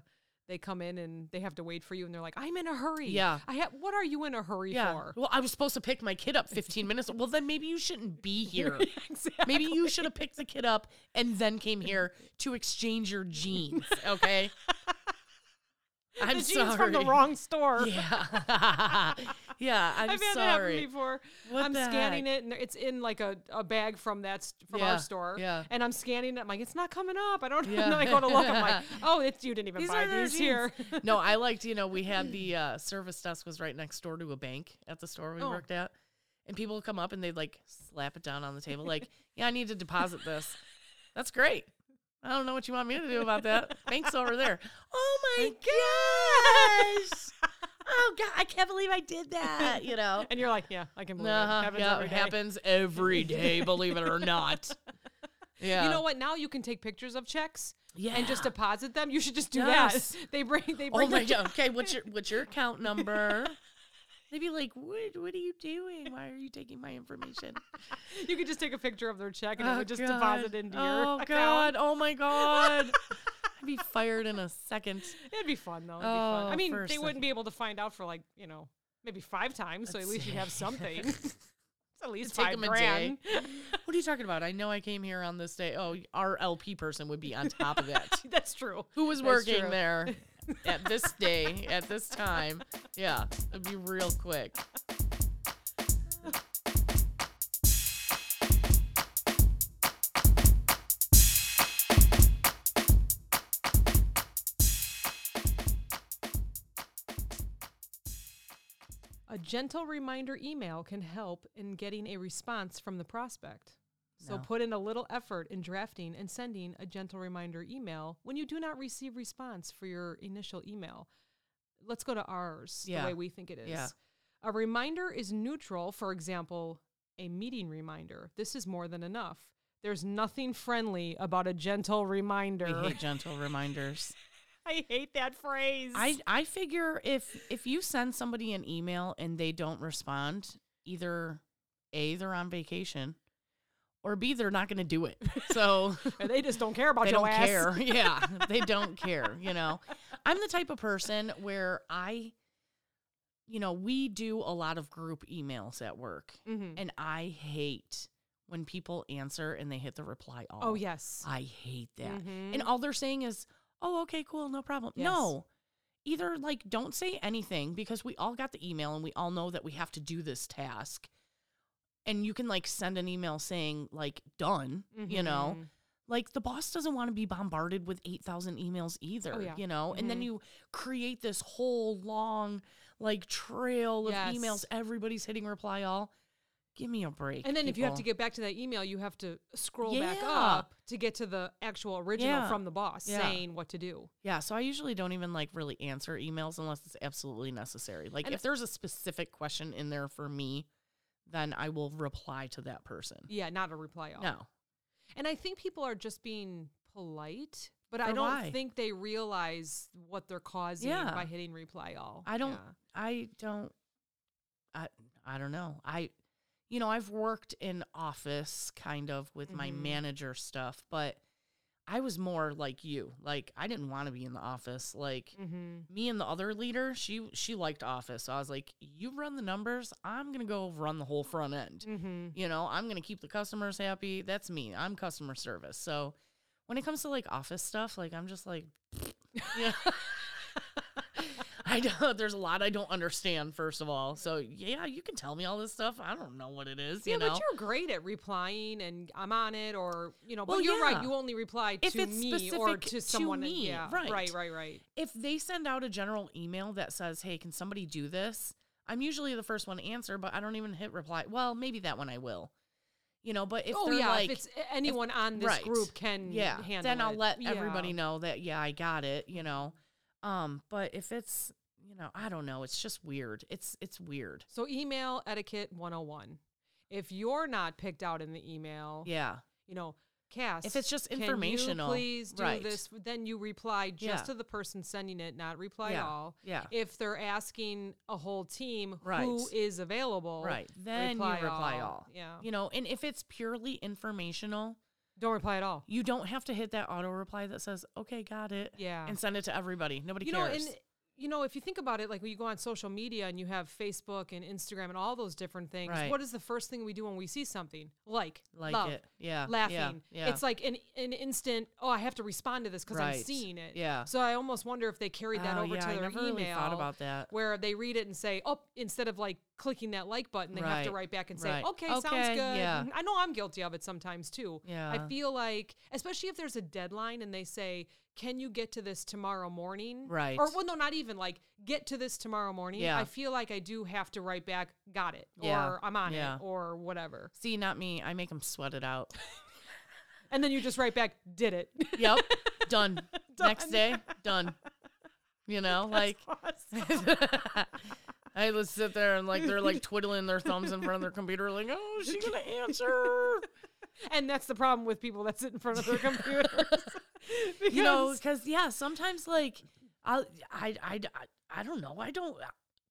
they come in and they have to wait for you, and they're like, "I'm in a hurry." Yeah. I have. What are you in a hurry yeah. for? Well, I was supposed to pick my kid up 15 minutes. Well, then maybe you shouldn't be here. exactly. Maybe you should have picked the kid up and then came here to exchange your jeans. Okay. I'm the jeans sorry. from the wrong store. Yeah. yeah. I'm I've had that sorry. happen before. What I'm scanning it and it's in like a, a bag from that from Yeah, our store. yeah. And I'm scanning it. I'm like, it's not coming up. I don't know. Yeah. Then I go to look. I'm like, oh, it's you didn't even These buy these jeans. here. no, I liked, you know, we had the uh, service desk was right next door to a bank at the store we Oh. worked at. And people would come up and they'd like slap it down on the table, like, yeah, I need to deposit this. That's great. I don't know what you want me to do about that. Bank's over there. Oh my gosh. Oh God, I can't believe I did that. You know. and you're like, yeah, I can believe Uh-huh, it. Happens yeah, every it day. happens every day, believe it or not. Yeah. You know what? Now you can take pictures of checks Yeah. and just deposit them. You should just do Yes. that. They bring they bring. Oh my god. Okay, what's your what's your account number? They'd be like, "What? What are you doing? Why are you taking my information?" You could just take a picture of their check and it Oh, would just God. deposit into your Oh account. god. Oh my god. I'd be fired in a second. It'd be fun though. It'd be fun. Oh, I mean, for a they wouldn't be able to find out for like you know maybe five times, so at Let's least you'd have something. it's at least Take five 'em a grand. What are you talking about? I know I came here on this day. Oh, our LP person would be on top of that. That's true. Who was That's working true. there at this day, at this time? Yeah, it'd be real quick. A gentle reminder email can help in getting a response from the prospect. So No. put in a little effort in drafting and sending a gentle reminder email when you do not receive response for your initial email. Let's go to ours, Yeah. the way we think it is. Yeah. A reminder is neutral, for example, a meeting reminder. This is more than enough. There's nothing friendly about a gentle reminder. We hate gentle reminders. I hate that phrase. I I figure if if you send somebody an email and they don't respond, either A, they're on vacation, or B, they're not gonna do it. So they just don't care about they your don't ass. care. Yeah. They don't care, you know. I'm the type of person where I you know, we do a lot of group emails at work. Mhm. And I hate when people answer and they hit the reply all. Oh yes. I hate that. Mhm. And all they're saying is, "Oh, okay, cool, no problem." Yes. No. Either like don't say anything because we all got the email and we all know that we have to do this task. And you can like send an email saying like done, you know. Mhm. Like the boss doesn't want to be bombarded with 8,000 emails either, Oh, yeah. you know. And then Mhm. you create this whole long like trail of Yes. emails everybody's hitting reply all. Give me a break. And then if you have to get back to that email, you have to scroll back up to get to the actual original Yeah. from the boss Yeah. saying what to do. Yeah, so I usually don't even like really answer emails unless it's absolutely necessary. Like And- if there's a specific question in there for me, then I will reply to that person. Yeah, not a reply all. No. And I think people are just being polite, but I don't why? think they realize what they're causing Yeah. by hitting reply all. I don't Yeah. I don't I I don't know. I you know, I've worked in office kind of with my Mhm. manager stuff, but I was more like you. Like I didn't want to be in the office. Like Mhm. me and the other leader, she she liked office. So I was like, "You run the numbers, I'm going to go run the whole front end." Mhm. you know i'm going to keep the customers happy that's me i'm customer service so when it comes to like office stuff like i'm just like yeah i know there's a lot i don't understand first of all. So yeah you can tell me all this stuff. I don't know what it is Yeah, you know? but you're great at replying and I'm on it or you know, Well, but you're right, you only reply If to it's me or to to someone me, yeah. right. Right, right, right. if they send out a general email that says hey can somebody do this? I'm usually the first one to answer but i don't even hit reply. Well maybe that one i will. You know but if oh they're yeah, like if it's anyone on this right. group can yeah. handle then i'll it. let everybody know that yeah i got it you know um but if it's you know i don't know it's just weird it's it's weird So email etiquette 101. If you're not picked out in the email, yeah you know, Cass, If it's just informational, please do right. this. Then you reply just Yeah. to the person sending it, not reply yeah all. yeah If they're asking a whole team who Right. is available, right then reply you reply all. all, Yeah. you know and if it's purely informational Don't reply at all. you don't have to hit that auto reply that says okay got it Yeah. and send it to everybody nobody you know, cares and you know, if you think about it, like when you go on social media and you have Facebook and Instagram and all those different things, Right. what is the first thing we do when we see something? Like, like love, it yeah laughing. yeah, yeah. It's like an, an instant, oh, I have to respond to this because I'm seeing it. yeah So I almost wonder if they carried that Oh, over yeah, to I their email. really thought about that where they read it and say, oh, instead of like clicking that like button, they have to write back and say, Right. okay, sounds good. yeah. I know I'm guilty of it sometimes too. yeah I feel like, especially if there's a deadline and they say, can you get to this tomorrow morning? Right. Or, well, no, not even like, get to this tomorrow morning. Yeah. I feel like I do have to write back, got it. Yeah, Or I'm on yeah. it or whatever. see not me i make them sweat it out And then you just write back, did it. yep done. next day done you know like Awesome. I would sit there and like they're like twiddling their thumbs in front of their computer, like, oh, is she gonna answer? and that's the problem with people that sit in front of their computers. you know, Because- because yeah, sometimes like I, I, I, I don't know. I don't.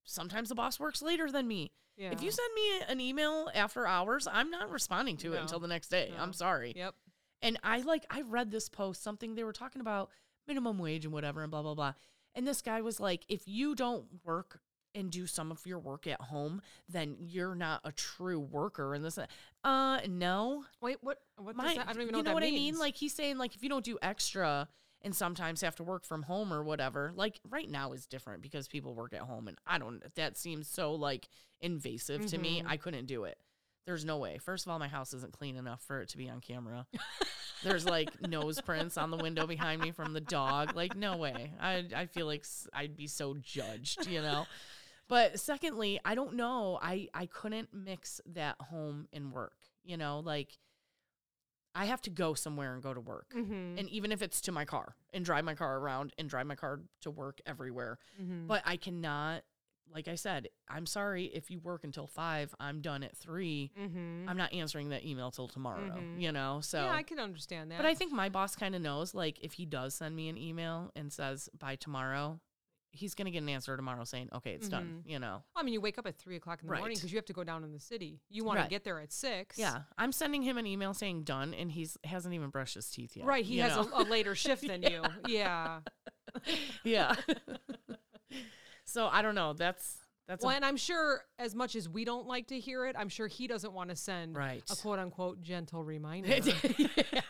Sometimes the boss works later than me. yeah. If you send me an email after hours, I'm not responding to it until the next day. No. I'm sorry. Yep. And I like I read this post something they were talking about minimum wage and whatever and blah blah blah. And this guy was like, if you don't work and do some of your work at home, then you're not a true worker. And this, uh, no, Wait, what? What my, does that? I don't even know you know what, what I mean. Like he's saying, like if you don't do extra and sometimes have to work from home or whatever. Like right now is different because people work at home, and I don't. That seems so like invasive to me. Mhm. I couldn't do it. There's no way. First of all, my house isn't clean enough for it to be on camera. There's like nose prints on the window behind me from the dog. Like no way. I I feel like I'd be so judged, you know. But secondly, I don't know. I I couldn't mix that home and work. You know, like I have to go somewhere and go to work. Mhm. And even if it's to my car and drive my car around and drive my car to work everywhere. Mhm. But I cannot like I said, I'm sorry if you work until 5, I'm done at 3. Mhm. I'm not answering that email till tomorrow, Mhm. you know. So yeah, I can understand that. but I think my boss kind of knows like if he does send me an email and says by tomorrow, he's going to get an answer tomorrow saying, "Okay, it's done," mm-hmm. you know. I mean, you wake up at three o'clock in the morning because you have to go down in the city. You want Right. to get there at six. Yeah, I'm sending him an email saying done and he's hasn't even brushed his teeth yet. Right. He has a, a later shift than you. Yeah. yeah. so I don't know. That's that's Well, a, and I'm sure as much as we don't like to hear it, I'm sure he doesn't want to send right. a quote unquote gentle reminder. yeah.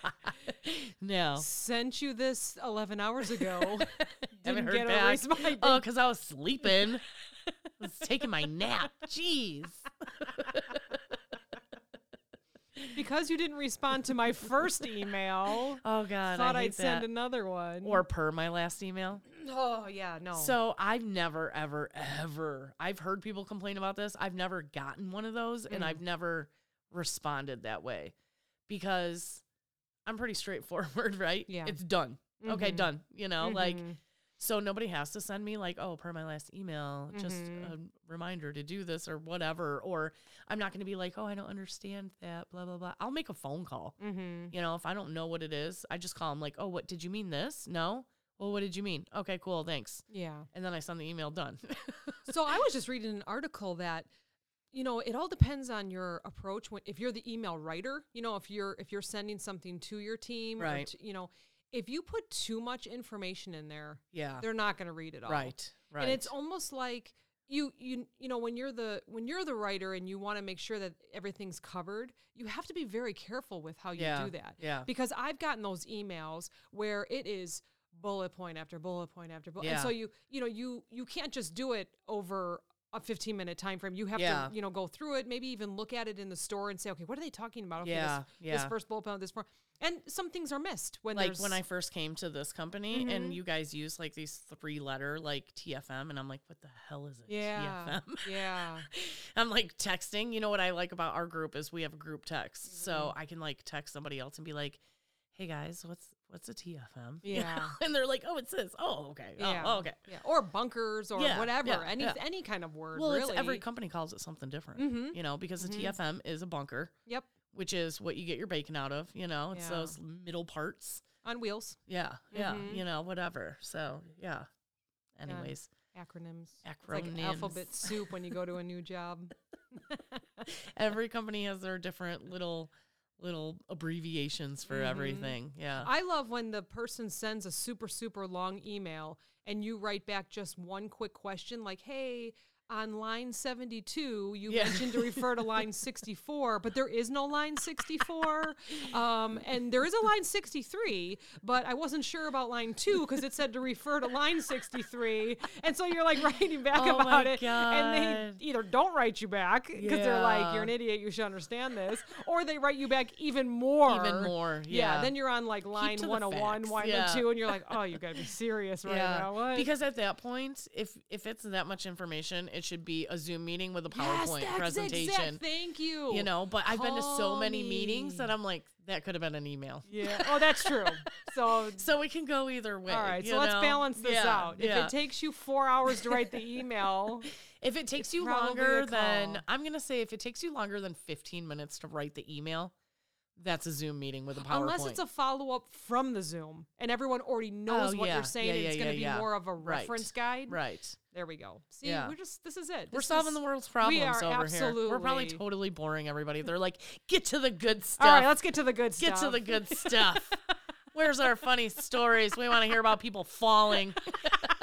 No. Sent you this 11 hours ago. Didn't get a back. response. Oh, because I was sleeping. I was taking my nap. Jeez. because you didn't respond to my first email. Oh God. thought I I'd send another one. or per my last email. oh yeah, no. So I've never, ever, ever. I've heard people complain about this. I've never gotten one of those, and Mm. I've never responded that way because I'm pretty straightforward, right? Yeah. it's done. Okay, Mhm. done. You know, like Mhm. so nobody has to send me like, oh, per my last email, just Mhm. a reminder to do this or whatever. Or I'm not going to be like, oh, I don't understand that. Blah blah blah. I'll make a phone call. Mhm. You know, if I don't know what it is, I just call them like, oh, what did you mean this? No. Well, what did you mean? Okay, cool, thanks. Yeah. And then I send the email done. so I was just reading an article that you know it all depends on your approach when if you're the email writer you know if you're if you're sending something to your team Right. to, you know if you put too much information in there yeah. they're not going to read it all Right. Right. and it's almost like you you you know when you're the when you're the writer and you want to make sure that everything's covered you have to be very careful with how you Yeah, do that yeah. because i've gotten those emails where it is bullet point after bullet point after bullet and so you you know you you can't just do it over a 15 minute time frame you have Yeah. to you know go through it maybe even look at it in the store and say okay what are they talking about okay Yeah, this, this first bullet point this part and some things are missed when like when I first came to this company and Mhm. you guys use like these three letter like TFM and I'm like, what the hell is it? yeah TFM. yeah I'm like texting. You know what I like about our group is we have a group text. So Mm-hmm. I can like text somebody else and be like, Hey guys, what's what's a TFM? You know? Yeah. and they're like, Oh, it's this. Oh, okay. Yeah. Oh, okay. Yeah, or bunkers or Yeah, whatever. yeah, any yeah. any kind of word. Well, really. it's every company calls it something different. Mhm. You know, because Mhm. the TFM is a bunker, Yep, which is what you get your bacon out of, you know, it's those middle parts. on wheels. Yeah, yeah, Mhm. you know, whatever. So yeah. Anyways, Acronyms. It's acronyms. like alphabet soup when you go to a new job. Every company has their different little little abbreviations for Mhm. everything. Yeah. I love when the person sends a super super long email and you write back just one quick question like, "Hey." On line 72, you Yeah. mentioned to refer to line 64, but there is no line 64. Um, and there is a line 63, but I wasn't sure about line 2 because it said to refer to line 63. And so you're like writing back Oh about it. And they either don't write you back because they're like, you're an idiot, you should understand this, or they write you back even more. Even more. Yeah, Yeah. then you're on like line 101 102 yeah. and you're like, oh, you gotta be serious right yeah. now. What? Because at that point, if if it's that much information, it should be a Zoom meeting with a yes, PowerPoint that's presentation. Exact, thank you. You know, but I've been to so many meetings that I'm like, that could have been an email. Yeah. Oh, that's true. So. So it can go either way. all right, so let's balance this Yeah, out. If yeah. it takes you four hours to write the email, If it takes you longer than. I'm gonna say if it takes you longer than 15 minutes to write the email, that's a Zoom meeting with a PowerPoint. unless it's a follow up from the Zoom and everyone already knows Oh, what yeah. you're saying, Yeah, and it's yeah, going to yeah, be yeah. more of a Right. reference guide. right. There we go. See, Yeah. we're just this is it. We're solving is- the world's problems are over here. We're probably totally boring everybody. They're like, get to the good stuff. All right, let's get to the good get stuff. Get to the good stuff. Where's our funny stories? We want to hear about people falling.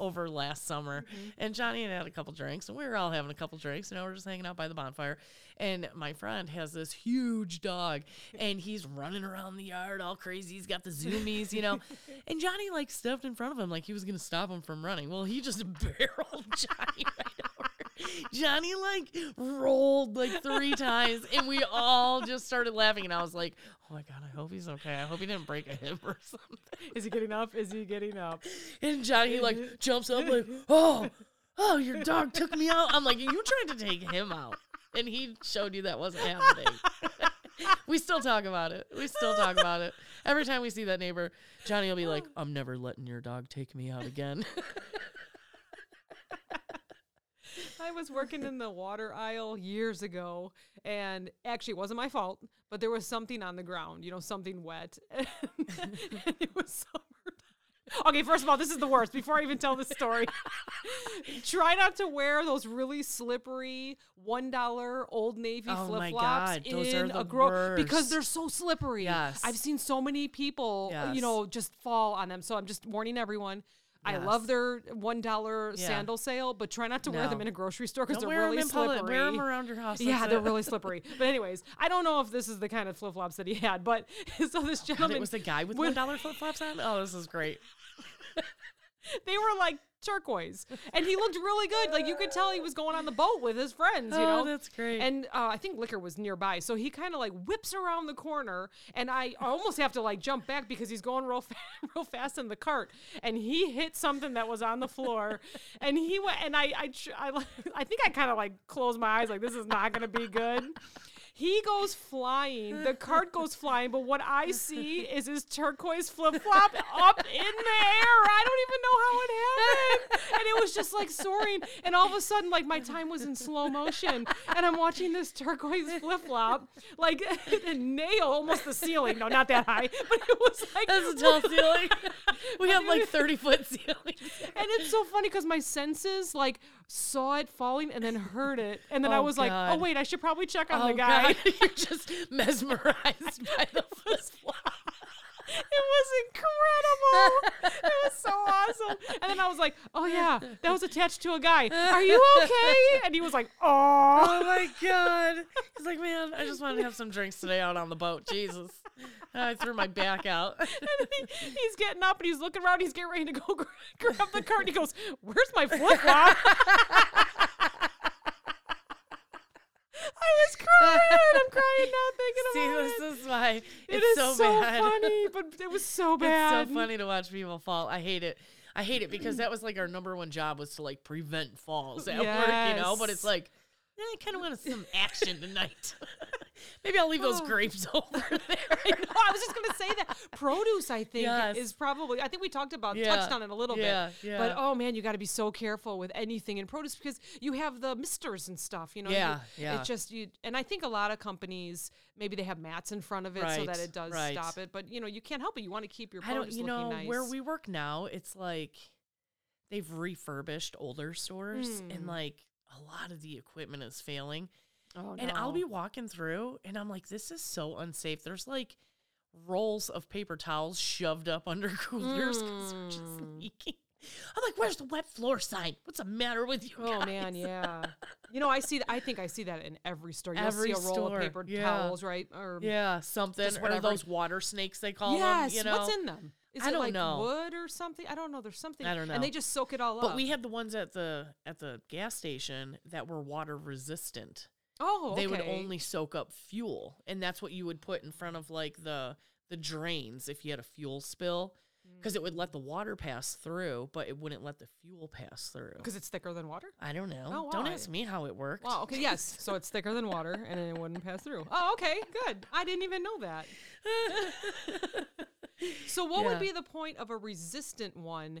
over last summer. Mm-hmm. And johnny had had a couple drinks and we were all having a couple drinks and you know, we're just hanging out by the bonfire. And my friend has this huge dog and he's running around the yard all crazy. He's got the zoomies you know. And johnny like stepped in front of him like he was gonna stop him from running. Well he just barreled johnny Johnny like rolled like three times, and we all just started laughing. And I was like, "Oh my god, I hope he's okay. I hope he didn't break a hip or something." Is he getting up? Is he getting up? And Johnny like jumps up like, "Oh, oh, your dog took me out." I'm like, "You tried to take him out," and he showed you that wasn't happening. we still talk about it. We still talk about it every time we see that neighbor. Johnny will be like, "I'm never letting your dog take me out again." I was working in the water aisle years ago, and actually, it wasn't my fault, but there was something on the ground, you know, something wet. and it was summertime. Okay, first of all, this is the worst. Before I even tell the story, try not to wear those really slippery one dollar Old Navy Oh flip flops in a gro- because they're so slippery. Yes. I've seen so many people, Yes. you know, just fall on them. So I'm just warning everyone. I love their one dollar Yeah. sandal sale, but try not to wear them in a grocery store because they're really in public. slippery. Wear them around your house. Yeah, they're it. really slippery. But anyways, I don't know if this is the kind of flip flops that he had, but so this God, gentleman it was the guy with with- one dollar flip flops on. Oh, this is great. they were like turquoise, and he looked really good. Like you could tell he was going on the boat with his friends. You Oh, know, that's great. And uh, I think liquor was nearby, so he kind of like whips around the corner, and I almost have to like jump back because he's going real fa- real fast in the cart, and he hit something that was on the floor, and he went, and I I tr- I, I think I kind of like closed my eyes like this is not gonna be good. He goes flying. The cart goes flying, but what I see is his turquoise flip flop up in the air. I don't even know how it happened. And it was just like soaring. And all of a sudden, like my time was in slow motion. And I'm watching this turquoise flip flop, like nail almost the ceiling. No, not that high, but it was like. That's a tall ceiling. we have like thirty foot ceilings. And it's so funny because my senses like saw it falling and then heard it. And then I Oh, was like, oh, wait, I should probably check on Oh the guy. God, you're just mesmerized by the flop. It was incredible. it was so awesome. And then I was like, oh yeah, that was attached to a guy. Are you okay? And he was like, Oh oh. my god! He's like, man, I just wanted to have some drinks today out on the boat. Jesus, And I threw my back out. And he, he's getting up and he's looking around. He's getting ready to go grab the cart. And he goes, "Where's my flip flop?" I was crying. I'm crying now thinking See, about this it. is why It it's is so, so, bad. funny, but it was so bad. It's so funny to watch people fall. I hate it. I hate it because that was like our number one job was to like prevent falls at work, you know. But it's like, I kind of want some action tonight. Maybe I'll leave those Oh. grapes over there. I know. I was just gonna say that produce. I think Yes. is probably. I think we talked about Yeah. touched on it a little Yeah, bit. yeah. But oh man, you got to be so careful with anything in produce because you have the misters and stuff. You know. Yeah, you, yeah. It just you, and I think a lot of companies maybe they have mats in front of it so that it does right. stop it. But you know, you can't help it. You want to keep your produce you looking know, nice. where we work now, it's like they've refurbished older stores Hmm. and like a lot of the equipment is failing. Oh, And I'll be walking through and I'm like, this is so unsafe. There's like rolls of paper towels shoved up under coolers because they're just Mm. leaking. I'm like, where's the wet floor sign? What's the matter with you? Oh man, yeah. You know, I see. I think I see that in every store. You'll Every see a roll store, of paper yeah. towels, right? Or Yeah, something. Or whatever. those water snakes they call yes. them. You know? What's in them? Is I it like know. wood or something? I don't know. There's something. I don't know. And they just soak it all up. But we had the ones at the at the gas station that were water resistant. Oh, They would only soak up fuel, and that's what you would put in front of like the the drains if you had a fuel spill, because it would let the water pass through, but it wouldn't let the fuel pass through. because it's thicker than water. I don't know. Oh, Don't ask me how it worked. Wow. Okay. Yes. So it's thicker than water, and it wouldn't pass through. Oh, okay. Good. I didn't even know that. So what Yeah. would be the point of a resistant one?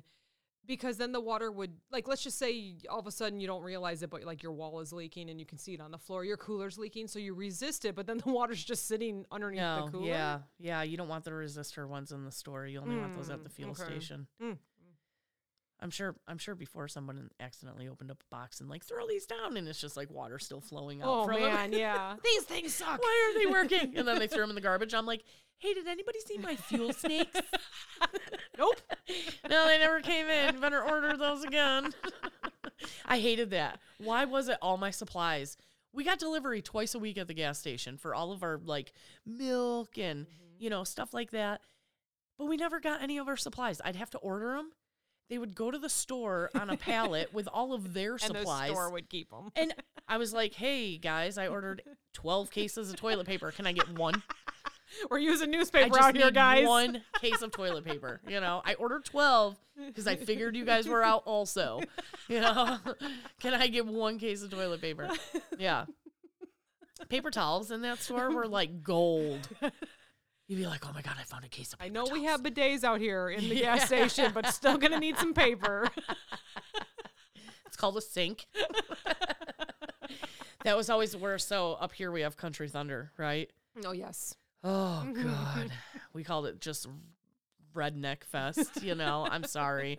Because then the water would like let's just say all of a sudden you don't realize it but like your wall is leaking and you can see it on the floor your cooler's leaking so you resist it but then the water's just sitting underneath No, the cooler yeah, yeah. You don't want the resistor ones in the store. You only want those at the Mm, fuel okay. station. Mm. I'm sure. I'm sure before someone accidentally opened up a box and like throw these down, and it's just like water still flowing out. oh man yeah these things suck Why are they working? and then they throw them in the garbage. I'm like, hey, did anybody see my fuel snakes? Nope no, they never came in. Better order those again. I hated that. Why was it all my supplies? We got delivery twice a week at the gas station for all of our like milk and Mm-hmm. you know stuff like that. But we never got any of our supplies. I'd have to order them. They would go to the store on a pallet with all of their and supplies. the store would keep them and I was like, "Hey guys, I ordered 12 cases of toilet paper. Can I get one?" We're using newspaper out here guys one case of toilet paper. You know, I ordered 12 because I figured you guys were out also. You know, can I get one case of toilet paper? Yeah. Paper towels in that store were like gold. You'd be like, oh my God, I found a case of I know we have bidets out here in the Yeah. gas station, but still gonna need some paper. It's called a sink. that was always worse. So up here we have Country Thunder, right? oh yes. Oh God, we called it just redneck fest. You know, I'm sorry.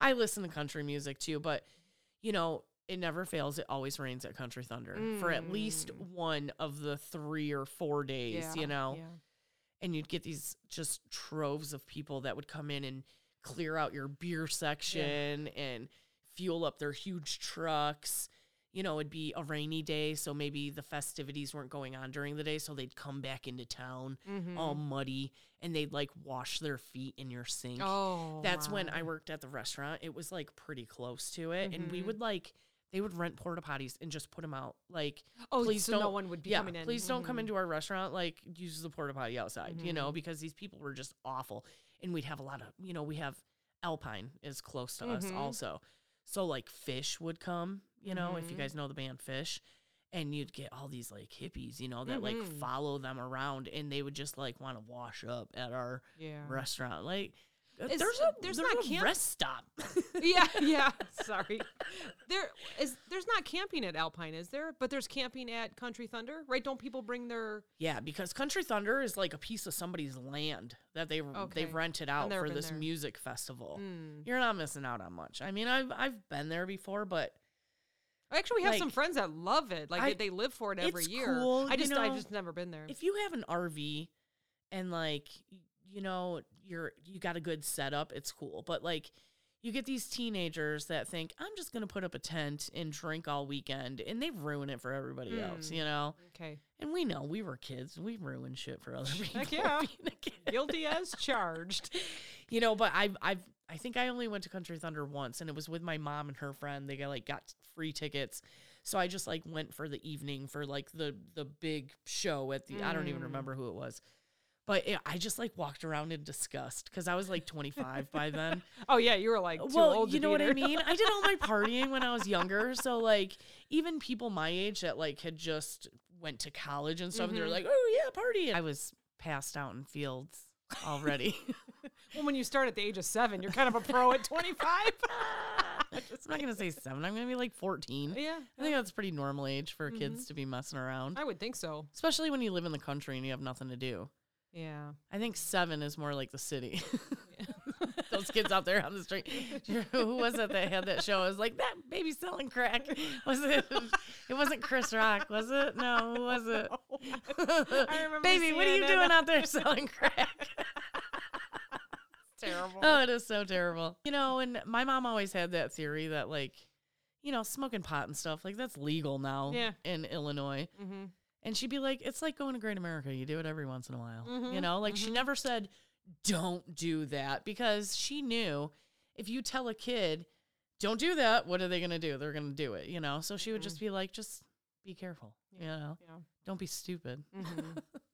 I listen to country music too, but you know, it never fails. It always rains at Country Thunder for at least mm. one of the three or four days. Yeah, You know, yeah. and you'd get these just troves of people that would come in and clear out your beer section and fuel up their huge trucks. You know, it'd be a rainy day, so maybe the festivities weren't going on during the day, so they'd come back into town Mm-hmm. all muddy and they'd like wash their feet in your sink. Oh, That's when. I worked at the restaurant. It was like pretty close to it, and we Mhm. would like they would rent porta potties and just put them out. Like, Oh, please so don't no one would be yeah, coming in. please don't come Mhm. into our restaurant. Like, use the porta potty outside, you know, Mhm. because these people were just awful. And we'd have a lot of, you know, we have Alpine is close to us also. So like Phish would come, you know, if you Mhm. guys know the band Phish. And you'd get all these like hippies, you know, that like Mhm. follow them around and they would just like want to wash up at our Yeah. restaurant. Like, uh, Is- there's a there's there's, not a camp- rest stop. yeah, yeah. Sorry. There is there's not camping at Alpine, is there? But there's camping at Country Thunder, right? Don't people bring their Yeah, because Country Thunder is like a piece of somebody's land that they Okay. they've rented out for this there. music festival. Mm. You're not missing out on much. I mean, I've I've been there before, but Actually, we have some friends that love it. Like I- they, live for it every year. cool, I you just I've just never been there. if you have an RV and like you know you're you got a good setup, it's cool. But like you get these teenagers that think I'm just gonna put up a tent and drink all weekend, and they ruin it for everybody else. Mm. You know, okay. and we know we were kids, we ruined shit for other people. Heck yeah. being a kid. Guilty as charged. you know but i've i've i think i only went to country thunder once and it was with my mom and her friend they got like got free tickets. So i just like went for the evening for like the the big show at the i don't even Mm. remember who it was. But yeah, i just like walked around in disgust because i was like 25 by then. Oh yeah, you were like too well old you know what i mean? I did all my partying when i was younger. So like even people my age that like had just went to college and stuff they're Mhm. like oh yeah party i was passed out in fields already Well, when you start at the age of seven, you're kind of a pro at 25. I'm not gonna say seven. I'm gonna be like 14. yeah, I think that's pretty normal age for Mhm. kids to be messing around, I would think so. especially when you live in the country and you have nothing to do. Yeah. I think seven is more like the city. Those kids out there on the street. Who was it that had that show? It was like that baby selling crack. Was it? It wasn't Chris Rock, was it? No, who was it? remember baby, what are you doing out there selling crack? Terrible. Oh, it is so terrible. You know, and my mom always had that theory that like, you know, smoking pot and stuff, like that's legal now Yeah. in Illinois. mm-hmm. And she'd be like, it's like going to Great America. You do it every once in a while. You Mhm, know, like she mhm. never said, don't do that because she knew if you tell a kid, don't do that, what are they going to do? They're going to do it, you know? So she would just be like, just be careful, you know? Yeah. Don't be stupid. Mhm.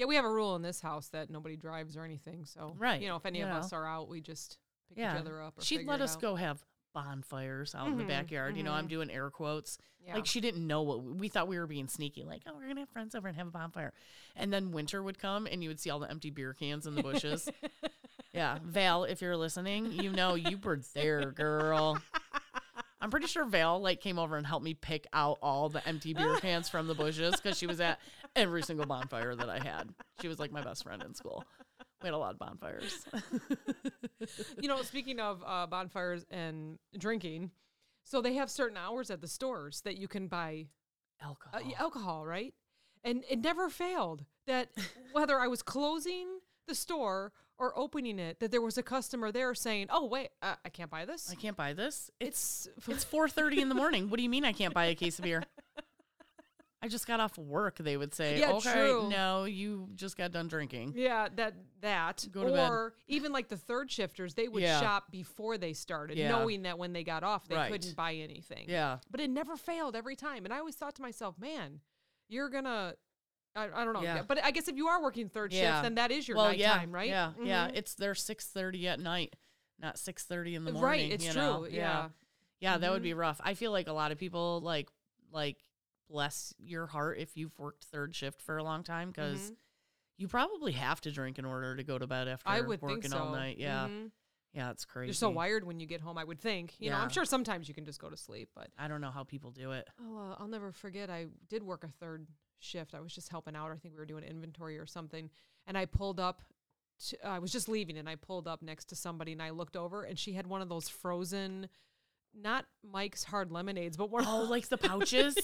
yeah, we have a rule in this house that nobody drives or anything. So, Right, you know, if any you of know. us are out, we just pick Yeah. each other up. Or She'd let us out. go have bonfires out in the Mhm, backyard. You know, I'm mhm. doing air quotes. Yeah. Like she didn't know what we thought we were being sneaky. Like, oh, we're gonna have friends over and have a bonfire. And then winter would come, and you would see all the empty beer cans in the bushes. Yeah, Val, if you're listening, you know you were there, girl. I'm pretty sure Val like came over and helped me pick out all the empty beer cans from the bushes because she was at every single bonfire that I had. She was like my best friend in school. We had a lot of bonfires. you know, speaking of uh, bonfires and drinking, so they have certain hours at the stores that you can buy Alcohol. uh, alcohol, right? And it never failed that whether I was closing the store or opening it, that there was a customer there saying, "Oh wait, uh, I can't buy this." I can't buy this. It's It's it's 4:30 in the morning. What do you mean I can't buy a case of beer? I just got off work, they would say. Yeah, okay, true. no, you just got done drinking. yeah, that that Go to bed. or even like the third shifters, they would Yeah. shop before they started, Yeah. knowing that when they got off, they Right. couldn't buy anything. Yeah. but it never failed every time. And I always thought to myself, man, you're gonna. I, I don't know, Yeah. but I guess if you are working third shift, then that is your well, nighttime, yeah, right? Yeah, yeah. Mhm. It's their 6:30 at night, not 6:30 in the morning. right. It's you true. know? Yeah. Yeah, that would Mhm. be rough. I feel like a lot of people like like bless your heart if you've worked third shift for a long time because Mhm. you probably have to drink in order to go to bed after I would working so. all night. Yeah, Mhm. yeah, it's crazy. You're so wired when you get home. I would think. You know, I'm sure sometimes you can just go to sleep, but I don't know how people do it. I'll, uh, I'll never forget. I did work a third shift. I was just helping out. I think we were doing inventory or something, and I pulled up. To, I was just leaving, and I pulled up next to somebody, and I looked over, and she had one of those frozen. Not Mike's hard lemonades, but one. Oh, like the pouches.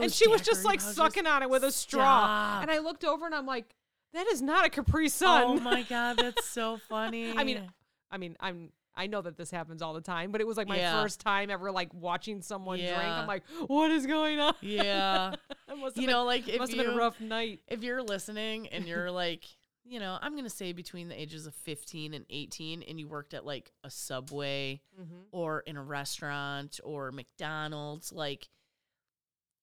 And she was just like sucking on it with a straw. Stop. And I looked over and I'm like, that is not a Capri Sun. Oh my god, that's so funny. I mean, I mean, I'm I know that this happens all the time, but it was like my Yeah. first time ever like watching someone drink. I'm like, what is going on? yeah, it must have you been, know, like it must you have been a rough night. if you're listening and you're like, you know, I'm gonna say between the ages of 15 and 18, and you worked at like a Subway Mm-hmm. or in a restaurant or McDonald's, like.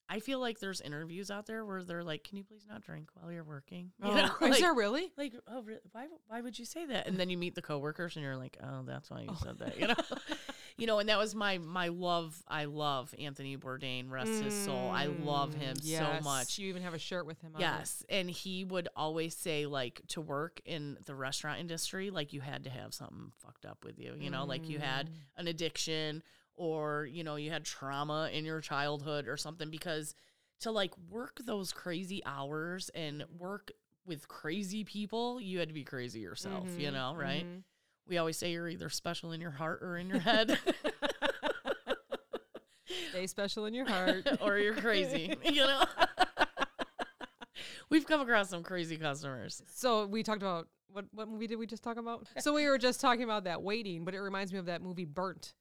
I feel like there's interviews out there where they're like, "Can you please not drink while you're working?" You know, is like- there really? like oh really? why why would you say that and then you meet the coworkers and you're like oh that's why you said that you know you know and that was my my love i love anthony bourdain rest his soul i love him Mm, so much You even have a shirt with him on. it. yes and he would always say like to work in the restaurant industry like you had to have something fucked up with you you know like you had Mm. an addiction or you know you had trauma in your childhood or something because to like work those crazy hours and work with crazy people you had to be crazy yourself you Mhm, know right mhm. we always say you're either special in your heart or in your head Stay special in your heart. or you're crazy you know we've come across some crazy customers So we talked about what what movie did we just talk about? So we were just talking about that waiting, but it reminds me of that movie Burnt.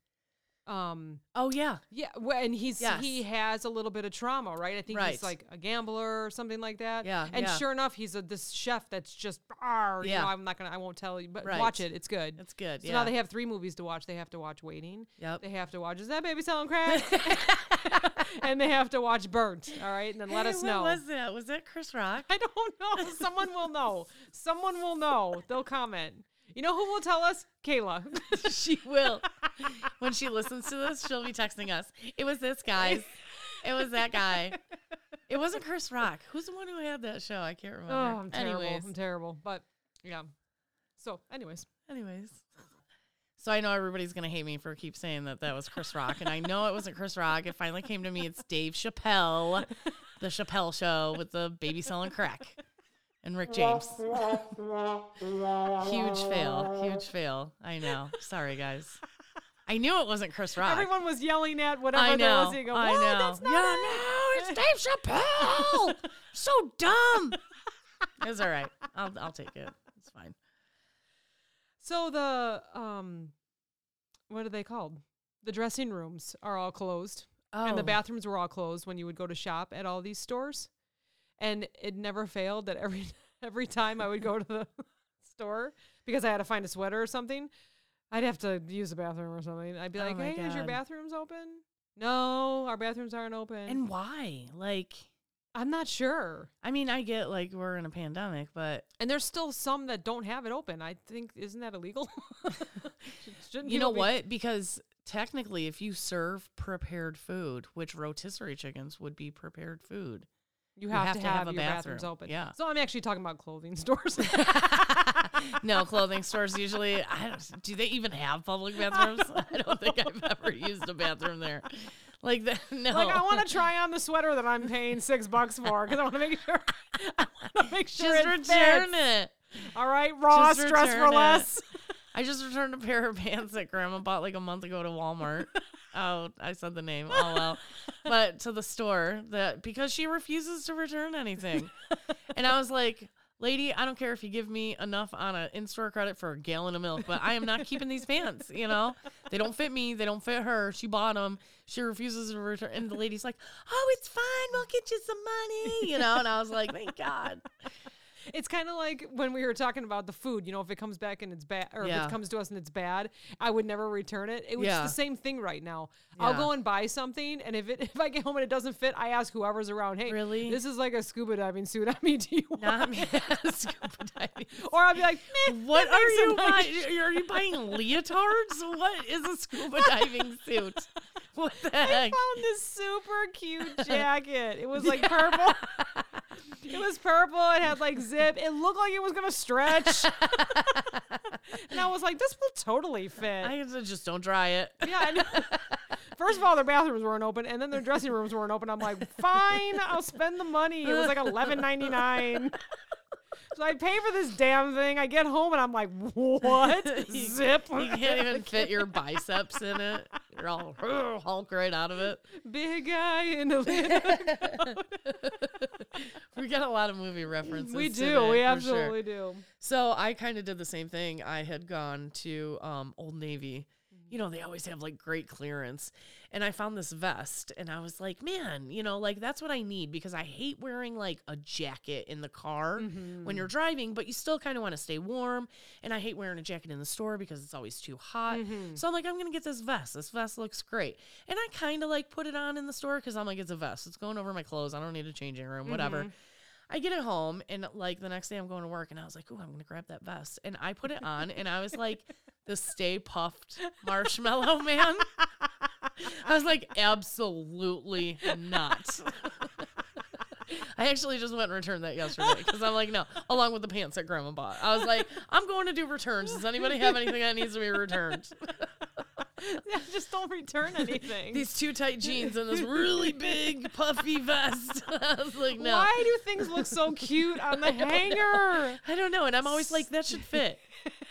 Um oh yeah yeah, wh- and he's Yes. he has a little bit of trauma, right? I think Right. he's like a gambler or something like that. Yeah, And yeah. sure enough, he's a this chef that's just "Arr," you Yeah. know, I'm not gonna I won't tell you, but Right. watch it. It's good. that's good so yeah now they have three movies to watch. They have to watch Waiting. yep They have to watch Is that baby selling crack? and they have to watch Burnt. All right, and then let Hey, us what know. was that was that chris rock I don't know. Someone will know. Someone will know. They'll comment. You know who will tell us? Kayla. she will. When she listens to this, she'll be texting us. It was this guy. It was that guy. It wasn't Chris Rock. Who's the one who had that show? I can't remember. oh, I'm terrible. Anyways, I'm terrible. But yeah. So, anyways, anyways. So I know everybody's gonna hate me for keep saying that that was Chris Rock, and I know it wasn't Chris Rock. It finally came to me. It's Dave Chappelle, the Chappelle Show with the baby selling crack, and Rick James. huge fail. Huge fail. I know. Sorry, guys. I knew it wasn't Chris Rock. everyone was yelling at whatever I they're know. listening. Go, I know. That's not yeah, it." no, it's Dave Chappelle. so dumb. It's all right. I'll I'll take it. It's fine. So the um, what are they called? The dressing rooms are all closed, Oh, and the bathrooms were all closed when you would go to shop at all these stores. And it never failed that every every time I would go to the store because I had to find a sweater or something, I'd have to use the bathroom or something. I'd be Oh like, "Hey, is your bathrooms open?" No, our bathrooms aren't open. And why? Like, I'm not sure. I mean, I get like we're in a pandemic, but And there's still some that don't have it open. I think isn't that illegal? Shouldn't you know be- what? Because technically, if you serve prepared food, which rotisserie chickens would be prepared food, You have, to, have, your bathrooms open. Yeah. So I'm actually talking about clothing stores. no, clothing stores usually. I don't, do they even have public bathrooms? I don't think I've ever used a bathroom there. Like that. No. like I want to try on the sweater that I'm paying six bucks for because I want to make sure. I want to make sure just it return fits. it. All right, Ross, dress for it. less. I just returned a pair of pants that Grandma bought like a month ago to Walmart. Oh, I said the name. Oh well, but to the store that because she refuses to return anything, and I was like, "Lady, I don't care if you give me enough on a in-store credit for a gallon of milk, but I am not keeping these pants. You know, they don't fit me. They don't fit her. She bought them. She refuses to return." And the lady's like, "Oh, it's fine. We'll get you some money." You know, and I was like, "Thank God." It's kind of like when we were talking about the food. You know, if it comes back and it's bad, or if it comes to us and it's bad, I would never return it. It was Yeah. the same thing right now. I'll go and buy something, and if it if I get home and it doesn't fit, I ask whoever's around, "Hey, Really? This is like a scuba diving suit. I mean, do you want?" Not me. Scuba diving. Or I'll be like, "Meh, What are you nice buying? Are you buying leotards? What is a scuba diving suit? What the heck? I found this super cute jacket. It was like purple. It was purple. It had like zip. It looked like it was gonna stretch. and I was like, this will totally fit. I just don't dry it. yeah. I know. First of all, their bathrooms weren't open, and then their dressing rooms weren't open. I'm like, fine, I'll spend the money. It was like eleven ninety nine. So I pay for this damn thing. I get home and I'm like, what? You- Zip. You can't even fit your biceps in it. You're all Hulk right out of it. Big guy in a little. We got a lot of movie references. we do. today, we for sure. absolutely do. So I kind of did the same thing. I had gone to um, Old Navy. You know, they always have like great clearance. And I found this vest and I was like, man, you know, like that's what I need because I hate wearing like a jacket in the car when you're mm-hmm. driving, but you still kind of want to stay warm. And I hate wearing a jacket in the store because it's always too hot. Mm-hmm. So I'm like, I'm going to get this vest. This vest looks great. And I kind of like put it on in the store because I'm like, it's a vest. It's going over my clothes. I don't need a changing room, whatever. Mm-hmm. I get it home and like the next day I'm going to work and I was like, "Ooh, I'm gonna grab that vest." And I put it on and I was like the Stay Puft Marshmallow Man. I was like, absolutely not. I actually just went and returned that yesterday because I'm like, no, along with the pants that Grandma bought. I was like, I'm going to do returns. Does anybody have anything that needs to be returned? Yeah, Just don't return anything. These two tight jeans and this really big puffy vest. I was like, no. Why do things look so cute on the hanger? I don't know. And I'm always like, that should fit.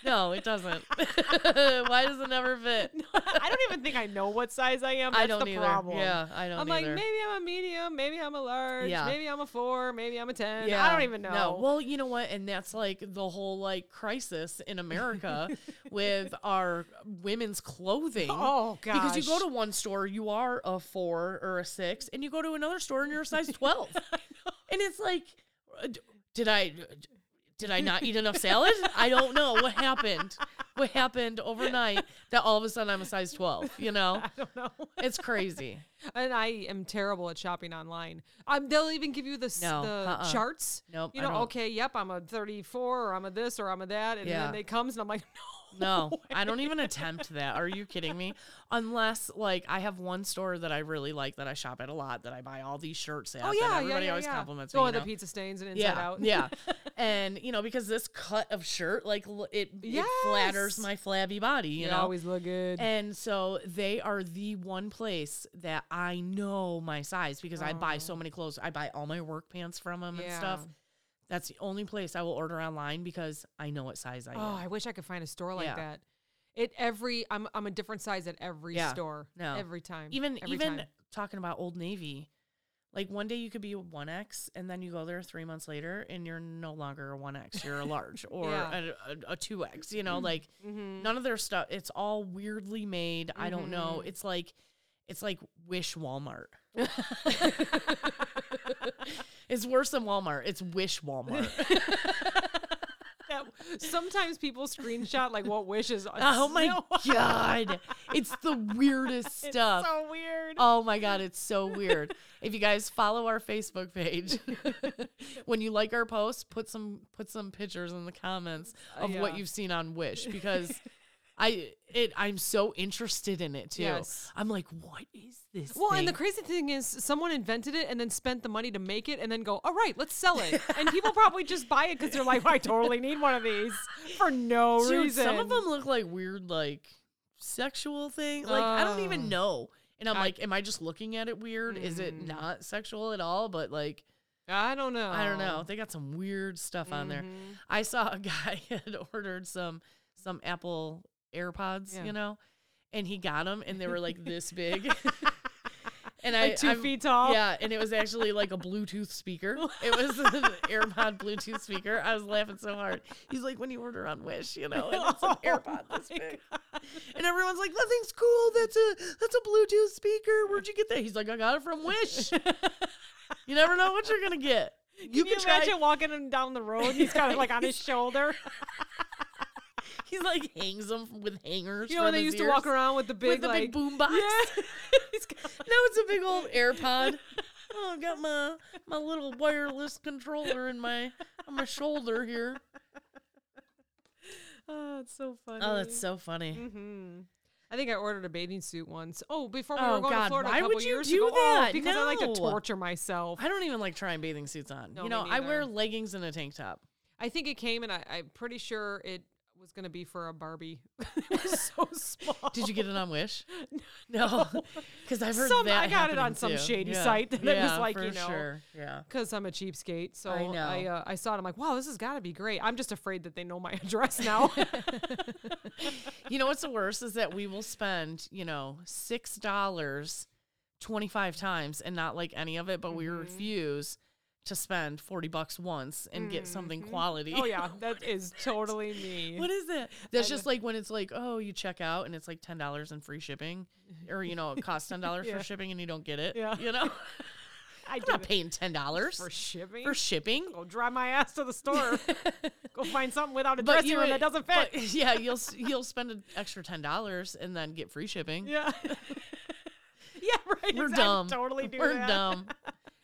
No, it doesn't. Why does it never fit? I don't even think I know what size I am. That's I don't the either. problem. Yeah, I don't I'm either. like, maybe I'm a medium, maybe I'm a large, Yeah. maybe I'm a four, maybe I'm a ten. I don't even know. No. Well, you know what? And that's like the whole like crisis in America with our women's clothing. Oh, Because you go to one store, you are a four or a six, and you go to another store and you're a size twelve. and it's like, uh, did I? Did I not eat enough salad? I don't know what happened. What happened overnight that all of a sudden I'm a size 12, you know? I don't know. It's crazy. And I am terrible at shopping online. Um, they'll even give you the s- No, the uh-uh. charts. Nope, You I know, don't. okay, yep, I'm a 34, or I'm a this, or I'm a that, and Yeah. then they comes, and I'm like, no. No, I don't even attempt that. Are you kidding me? Unless like I have one store that I really like that I shop at a lot that I buy all these shirts at. Oh that yeah, everybody yeah, yeah, always yeah. compliments me. with you the know? pizza stains and inside yeah, out. yeah, and you know because this cut of shirt like l- it it flatters Yes. my flabby body. You You know, always look good. and so they are the one place that I know my size because I buy so oh. many clothes. I buy all my work pants from them and stuff. That's the only place I will order online because I know what size I oh, am. I wish I could find a store like Yeah. that. It every I'm I'm a different size at every Yeah. store. No. every time. even every even time. talking about Old Navy, like one day you could be a one X, and then you go there three months later, and you're no longer a one X, you're a large or Yeah. a- a a two X. You know, like mm-hmm. none of their stuff. It's all weirdly made. I don't know. Mm-hmm. It's like it's like Wish Walmart. it's worse than Walmart. It's Wish Walmart. That- sometimes people screenshot like what wishes. oh my god, it's the weirdest It's stuff. so weird. Oh my god, it's so weird. if you guys follow our Facebook page, when you like our posts, put some put some pictures in the comments of what yeah. you've seen on Wish because I it I'm so interested in it too. Yes. I'm like, what is this? Well, and the crazy thing is, someone invented it and then spent the money to make it, and then go, "All right, let's sell it." and people probably just buy it because they're like, "I totally need one of these for no Dude, reason." some of them look like weird, like sexual thing. Like I don't even know. And I'm I- like, am I just looking at it weird? Is it Mm. not sexual at all? But like, I don't know. I don't know. They got some weird stuff on there. Mhm. I saw a guy had ordered some some Apple AirPods, Yeah. you know, and he got them, and they were like this big. and I Like 2 I'm- feet tall? Yeah, and it was actually like a Bluetooth speaker. It was an AirPod Bluetooth speaker. I was laughing so hard. He's like, when you order on Wish, you know, and it's an Oh AirPod this big. God. And everyone's like, that thing's cool. That's a that's a Bluetooth speaker. Where'd you get that? He's like, I got it from Wish. you never know what you're gonna get. You Can you can try. imagine walking him down the road? He's got it like on his shoulder. He's like hangs them with hangers. You know when they used to walk around with the big with the like big boom box. Yeah. He's No, it's a big old AirPod. Oh, I've got my my little wireless controller in my on my shoulder here. oh, it's so funny. Oh, that's so funny. hmm I think I ordered a bathing suit once. Oh, before we Oh, were going God, to Florida why a couple would you years do ago. Oh, that? because I like to torture myself. I don't even like trying bathing suits on. No, you know, I wear leggings and a tank top. I think it came, and I, I'm pretty sure it was going to be for a Barbie. it was so small. Did you get it on Wish? No, because I've heard Some- that. I got it on some too. shady Yeah. site that it was Yeah, like, you know, sure. Yeah. Because I'm a cheapskate, so I I know. I, uh, I saw it. I'm like, wow, this has got to be great. I'm just afraid that they know my address now. You know what's the worst is that we will spend, you know, six dollars twenty five times and not like any of it, but we Mhm. refuse to spend forty bucks once and get something Mhm. quality. oh yeah, that is totally me. What is it? That's I just like when it's like, oh, you check out and it's like ten dollars and free shipping, or you know, it costs ten dollars Yeah. for shipping and you don't get it. Yeah. you know, I I'm not paying ten dollars for shipping. for shipping. Go drive my ass to the store. Go find something without a But dressing room that doesn't fit. but, yeah, you'll you'll spend an extra ten dollars and then get free shipping. yeah. yeah, right. We're exactly. dumb. Totally do We're that. dumb.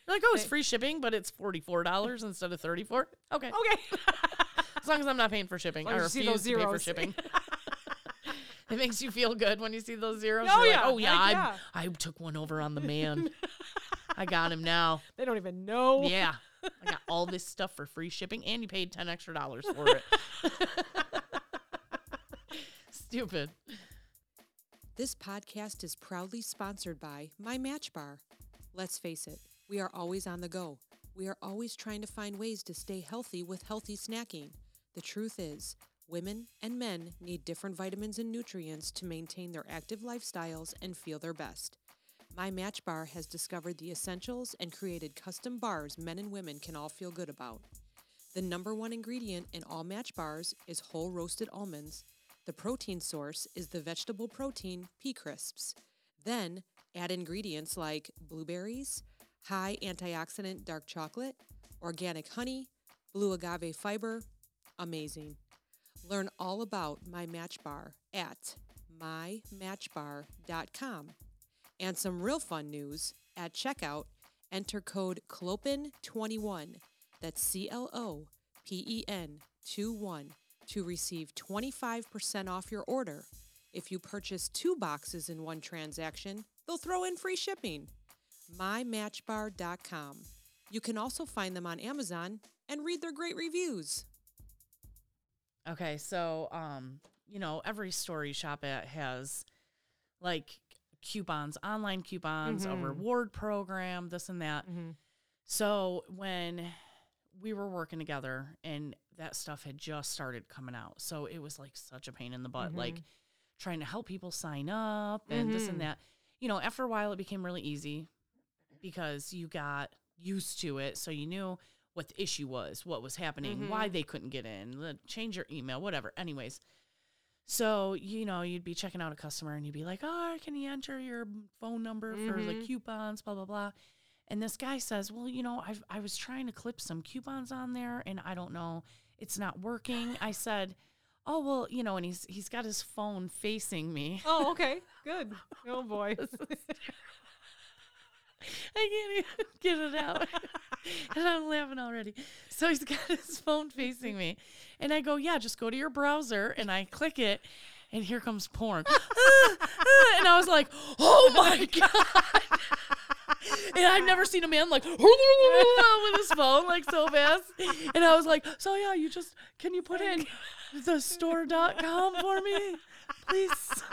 You're like, oh, it's free shipping, but it's forty four dollars instead of thirty four. Okay, Okay. as long as I'm not paying for shipping, I long as you refuse see those to pay for shipping. it makes you feel good when you see those zeros. Oh, You're yeah. like, oh yeah, Heck I, yeah. I took one over on the man. I got him now. they don't even know. Yeah, I got all this stuff for free shipping, and you paid ten extra dollars for it. Stupid. This podcast is proudly sponsored by My Match Bar. Let's face it, we are always on the go. We are always trying to find ways to stay healthy with healthy snacking. The truth is, women and men need different vitamins and nutrients to maintain their active lifestyles and feel their best. My Match Bar has discovered the essentials and created custom bars men and women can all feel good about. The number one ingredient in all match bars is whole roasted almonds. The protein source is the vegetable protein pea crisps. Then add ingredients like blueberries, high antioxidant dark chocolate, organic honey, blue agave fiber. Amazing. Learn all about My Match Bar at mymatchbar.com. And some real fun news at checkout, enter code CLOPEN21, that's C L O P E N 2 1, to receive 25% off your order. If you purchase two boxes in one transaction, they'll throw in free shipping. MyMatchbar.com. You can also find them on Amazon and read their great reviews. Okay, so um, you know, every store you shop at has like coupons, online coupons, a Mhm. reward program, this and that. Mhm. So when we were working together and that stuff had just started coming out. So it was like such a pain in the butt, like Mhm. trying to help people sign up and this and that. You know, after a while it became really easy because you got used to it. So you knew what the issue was, what was happening, why Mhm. they couldn't get in, the- change your email, whatever. Anyways, so you know you'd be checking out a customer and you'd be like, "Oh, can you enter your phone number for the Mhm. coupons?" Blah blah blah. And this guy says, "Well, you know, I I was trying to clip some coupons on there, and I don't know, it's not working." I said, "Oh well, you know," and he's he's got his phone facing me. Oh, okay. Good. Oh boy. I can't even get it out. and I'm laughing already. So he's got his phone facing me. And I go, Yeah, just go to your browser. And I click it. and here comes porn. and I was like, oh my God. and I've never seen a man like with his phone like so fast. And I was like, so yeah, you just can you put in the store.com for me? Please.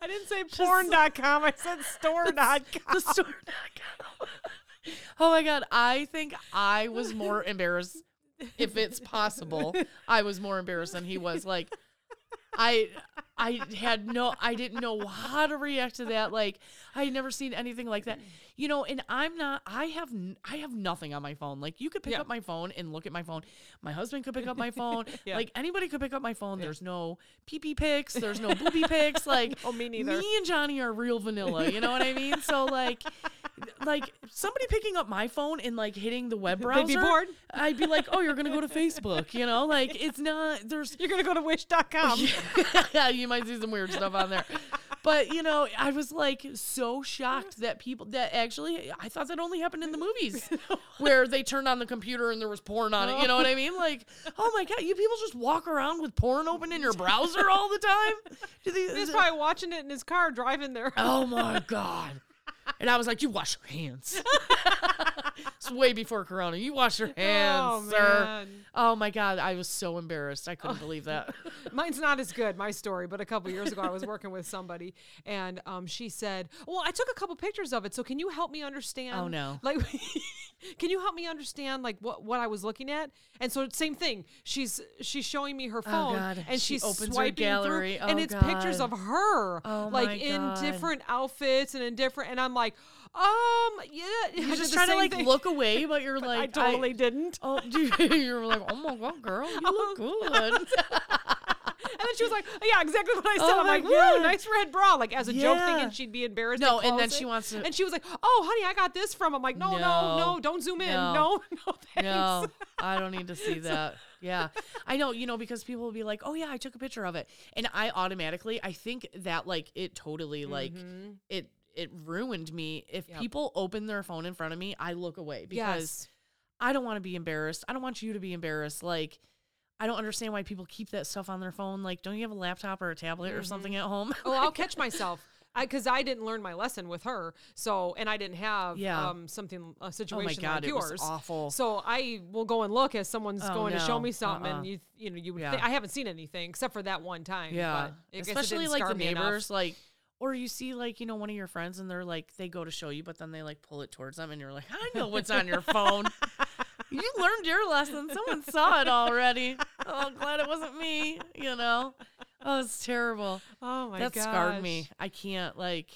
I didn't say porn.com. I said store.com. The store.com. Oh my god, I think I was more embarrassed if it's possible. I was more embarrassed than he was. Like I I had no I didn't know how to react to that. Like I had never seen anything like that. You know, and I'm not I have I have nothing on my phone. Like you could pick Yeah. up my phone and look at my phone. My husband could pick up my phone. Yeah. Like anybody could pick up my phone. There's no pee pee pics, there's no booby pics. Like Oh, me neither. Me and Johnny are real vanilla, you know what I mean? So like like somebody picking up my phone and like hitting the web browser. They'd be bored. I'd be like, "Oh, you're to go to Facebook," you know? Like it's not there's You're to go to wish.com. yeah, you might see some weird stuff on there. But you know, I was like so shocked that people that actually I thought that only happened in the movies where they turned on the computer and there was porn on it. You know what I mean? Like, oh my god, you people just walk around with porn open in your browser all the time? He's probably watching it in his car driving there. Oh my god. And I was like, "You wash your hands." it's way before Corona. You wash your hands, Oh, sir. man. Oh my god, I was so embarrassed. I couldn't believe that. Mine's not as good, my story, but a couple years ago I was working with somebody and um, she said, Well, I took a couple pictures of it, so can you help me understand? Oh, no. Like, can you help me understand like what, what I was looking at? And so same thing. She's she's showing me her phone Oh, God. and She she's opens swiping gallery. through and Oh, it's pictures of her Oh, like in different outfits and in different and I'm like, um, yeah. You're just trying to like thing. look away, but you're I like I totally didn't. Oh, you're like, oh my god, girl, you look good. And then she was like, yeah, exactly what I said. Oh I'm like, God. woo, nice red bra. Like as a joke Yeah. thinking she'd be embarrassed. No, and then she wants to- And she was like, oh, honey, I got this from. I'm like, no, no, no, No. don't zoom in. No. No, no, thanks. no, I don't need to see that. Yeah, I know, you know, because people will be like, oh yeah, I took a picture of it, and I automatically, I think that like it totally like Mm-hmm. it it ruined me. If Yep. people open their phone in front of me, I look away because Yes. I don't want to be embarrassed. I don't want you to be embarrassed. Like. I don't understand why people keep that stuff on their phone. Like, don't you have a laptop or a tablet or something at home? Oh, I'll catch myself. Because I, didn't learn my lesson with her, so and I didn't have Yeah. um something a situation God, like it was yours. awful. So I will go and look as someone's Oh, going to show me something, Uh-uh. and you you know you would Yeah. think I haven't seen anything except for that one time. Yeah, especially like the me enough. neighbors, like, or you see like you know one of your friends and they're like they go to show you, but then they like pull it towards them, and you're like, I know what's on your phone. you learned your lesson. Someone saw it already. Oh, I'm glad it wasn't me. You know, oh, it's terrible. Oh my that god, scarred me. I can't like.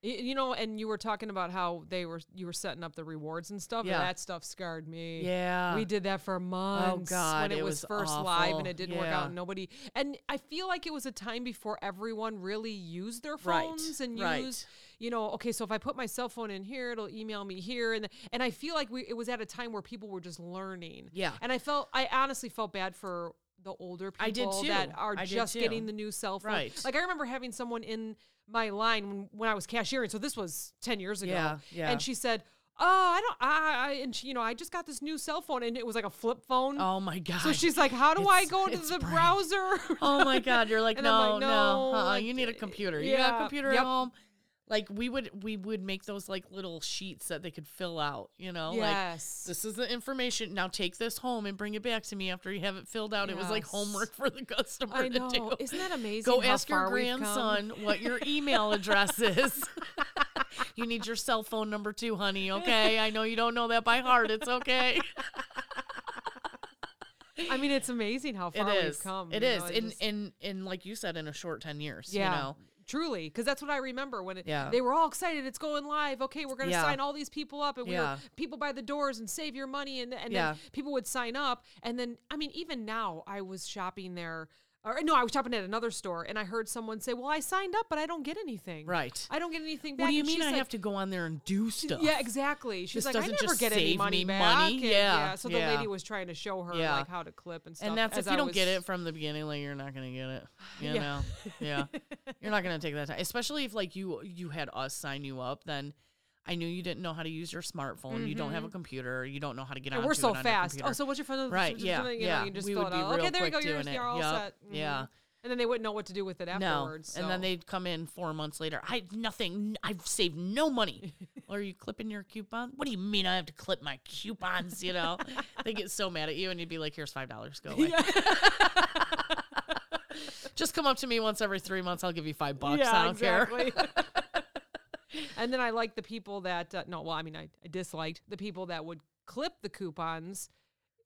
You know, and you were talking about how they were you were setting up the rewards and stuff. Yeah. and that stuff scarred me. Yeah. we did that for oh, months Oh God, when it, it was, was first live and it didn't work out. And nobody and I feel like it was a time before everyone really used their Right, phones and right. used. You know, okay, so if I put my cell phone in here, it'll email me here, and and I feel like we it was at a time where people were just learning. Yeah. and I felt I honestly felt bad for the older people I did too. that are I did just too. getting the new cell phone. Right. Like I remember having someone in my line when, when I was cashiering. So this was 10 years ago. Yeah, yeah. And she said, Oh, I don't, I, I, and she, you know, I just got this new cell phone and it was like a flip phone. Oh my god. so she's like, How do I go to the brand- browser? Oh my god, you're like, no, like, no, no, uh-uh, you need a computer. You got a computer yep. at home. Like we would we would make those like little sheets that they could fill out, you know? Yes. Like this is the information. Now take this home and bring it back to me after you have it filled out. It was like homework for the customer I to know. do. Isn't that amazing? Go ask your grandson what your email address is. you need your cell phone number too, honey. Okay. I know you don't know that by heart. It's okay. I mean, it's amazing how far is. we've come. It is. know, and, just- and and like you said, in a short ten years. yeah. You know. Truly, because that's what I remember when it, Yeah. they were all excited. It's going live. Okay, we're going to Yeah. sign all these people up, and we Yeah. were people by the doors and save your money, and and then people would sign up, and then I mean, even now, I was shopping there, or no, I was shopping at another store, and I heard someone say, "Well, I signed up, but I don't get anything. Right. I don't get anything back." What do you And mean I like- have to go on there and do stuff? Yeah, exactly. She's This like, I never get any money back. money. And, Yeah, So the lady was trying to show her Yeah. like how to clip and stuff. And that's if you I don't get it from the beginning, like you're not gonna get it. You Yeah. know, yeah, you're not gonna take that time. Especially if like you you had us sign you up, then I knew you didn't know how to use your smartphone. You don't have a computer. You don't know how to get on. Mm-hmm. We're so fast. Oh, so what's your phone? right, You yeah, know, yeah. You just we fill it be out. real Okay, there you go. You're, you're all Yup, set. Mhm. Yeah, And then they wouldn't know what to do with it afterwards. No. And then they'd come in four months later. I nothing. I've saved no money. are you clipping your coupon? What do you mean I have to clip my coupons? You know, they get so mad at you, and you'd be like, "Here's five dollars. Go away." Just come up to me once every three months. I'll give you five bucks. I don't care. And then I like the people that uh, no, well, I mean, I, I disliked the people that would clip the coupons,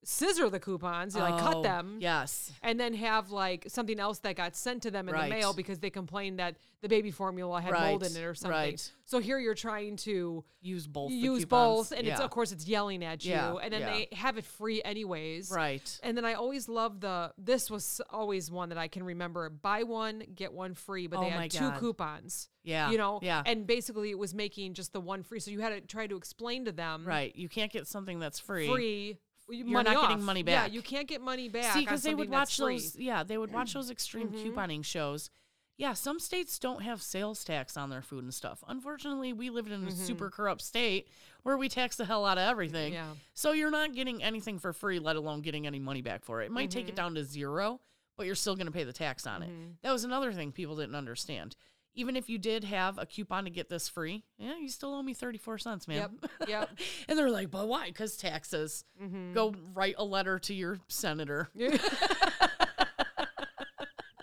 scissor the coupons, like cut Oh, them, Yes. and then have like something else that got sent to them in Right. the mail because they complained that the baby formula had mold in it or something. right. So here you're trying to Use both. the use coupons. both, and it's Yeah. of course it's yelling at you, Yeah, and then yeah. they have it free anyways. right. And then I always love the. This was always one that I can remember. Buy one get one free, but Oh they my had two God. coupons. Yeah. you know. Yeah. And basically, it was making just the one free. So you had to try to explain to them. Right. You can't get something that's free. Free. You- You're money not getting off. money Yeah, you can't get money back. See, because they would watch those. Yeah, they would watch those extreme Mhm. couponing shows. Yeah, some states don't have sales tax on their food and stuff. Unfortunately, we live in a super corrupt state where we tax the hell out of everything. Mm-hmm. Yeah. So you're not getting anything for free, let alone getting any money back for it. It might take Mm-hmm. it down to zero, but you're still going to pay the tax on it. That was another thing people didn't understand. Even if you did have a coupon to get this free, yeah, you still owe me 34 cents, man. Yep. Yep. and they're like, but why? Because taxes. Mm-hmm. Go write a letter to your senator.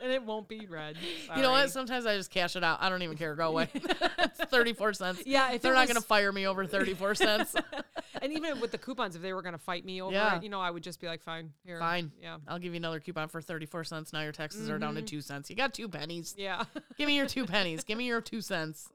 and it won't be read. You know what? Sometimes I just cash it out. I don't even care. Go away. it's 34 cents. Yeah, if They're not was- going to fire me over 34 cents. and even with the coupons, if they were going to fight me over Yeah. it, you know, I would just be like, fine, here. Fine. Yeah. I'll give you another coupon for 34 cents. Now your taxes are down to mm-hmm. 2 cents. You got 2 pennies. Yeah. Give me your 2 pennies. Give me your 2 cents.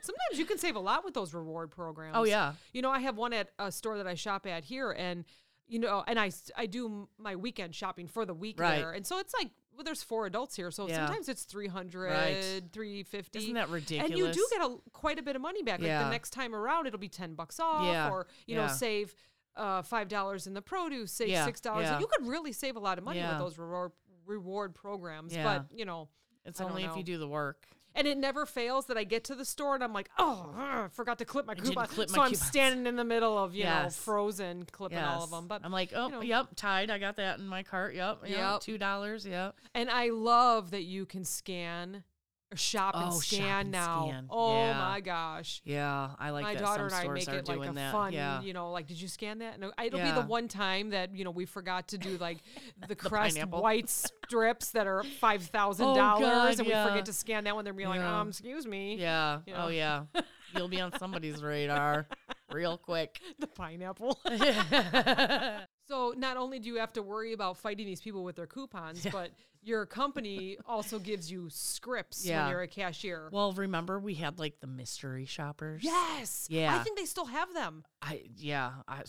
Sometimes you can save a lot with those reward programs. Oh, yeah. You know, I have one at a store that I shop at here, and you know, and I, I do my weekend shopping for the week Right. there, and so it's like well, there's four adults here, so Yeah. sometimes it's 300, Right. 350. Isn't that ridiculous? And you do get a quite a bit of money back. Like Yeah. the next time around, it'll be ten bucks off, Yeah. or you know, save uh, five dollars in the produce, save Yeah. six dollars. Yeah. You could really save a lot of money with those reward reward programs. But you know, It's I only if you do the work. And it never fails that I get to the store and I'm like, oh, forgot to clip my didn't coupon. clip so my I'm coupons. standing in the middle of you know frozen clipping all of them. But I'm like, oh, know. yep, tied. I got that in my cart. Yep. Yep. Yep. $2. Yep. and I love that you can scan or shop and Oh, shop scan and now. scan. Oh Yeah. my gosh. Yeah. I like my that. daughter Some and I make it like a that. fun, Yeah. you know, like, did you scan that? No, it'll be the one time that, you know, we forgot to do like the pineapple. white strips that are $5,000 Oh, God, and we forget to scan that one. They're being like, Yeah. um, excuse me. Yeah. You Oh, yeah. You'll be on somebody's radar real quick. The pineapple. So not only do you have to worry about fighting these people with their coupons, but your company also gives you scripts Yeah. when you're a cashier. well, remember we had like the mystery shoppers? yes. Yeah. I think they still have them. I yeah. I,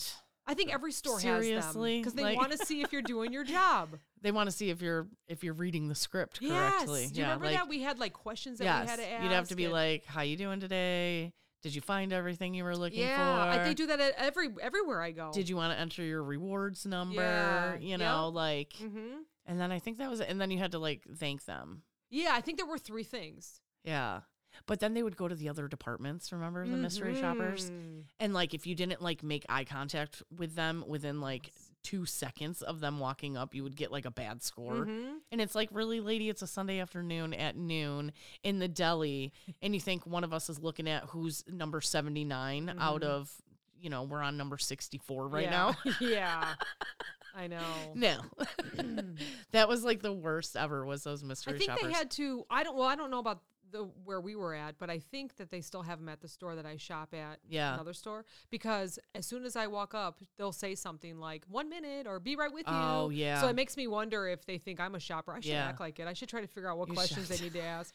I think every store Seriously? has them because they Like- want to see if you're doing your job. they want to see if you're if you're reading the script yes. correctly. Do you yeah, remember like, that we had like questions that yes, we had to ask? you'd have to be and- like, "How you doing today? Did you find everything you were looking yeah, for? I, they do that at every everywhere I go. Did you want to enter your rewards number? Yeah, You know, yep. like, Mm-hmm. And then I think that was it. And then you had to like thank them. Yeah, I think there were three things. Yeah. But then they would go to the other departments, remember the mystery shoppers? Mhm. And like if you didn't like make eye contact with them within like two seconds of them walking up, you would get like a bad score. Mhm. And it's like, really, lady, it's a Sunday afternoon at noon in the deli. And you think one of us is looking at who's number 79 out of, you know, we're on number 64 right now. Yeah. I know. No. that was like the worst ever was those mystery I think shoppers. they had to. I don't. Well, I don't know about the where we were at, but I think that they still have them at the store that I shop at. Yeah. Another store because as soon as I walk up, they'll say something like "one minute" or "be right with you." Oh, yeah. So it makes me wonder if they think I'm a shopper. I should Yeah. act like it. I should try to figure out what You questions should. they need to ask.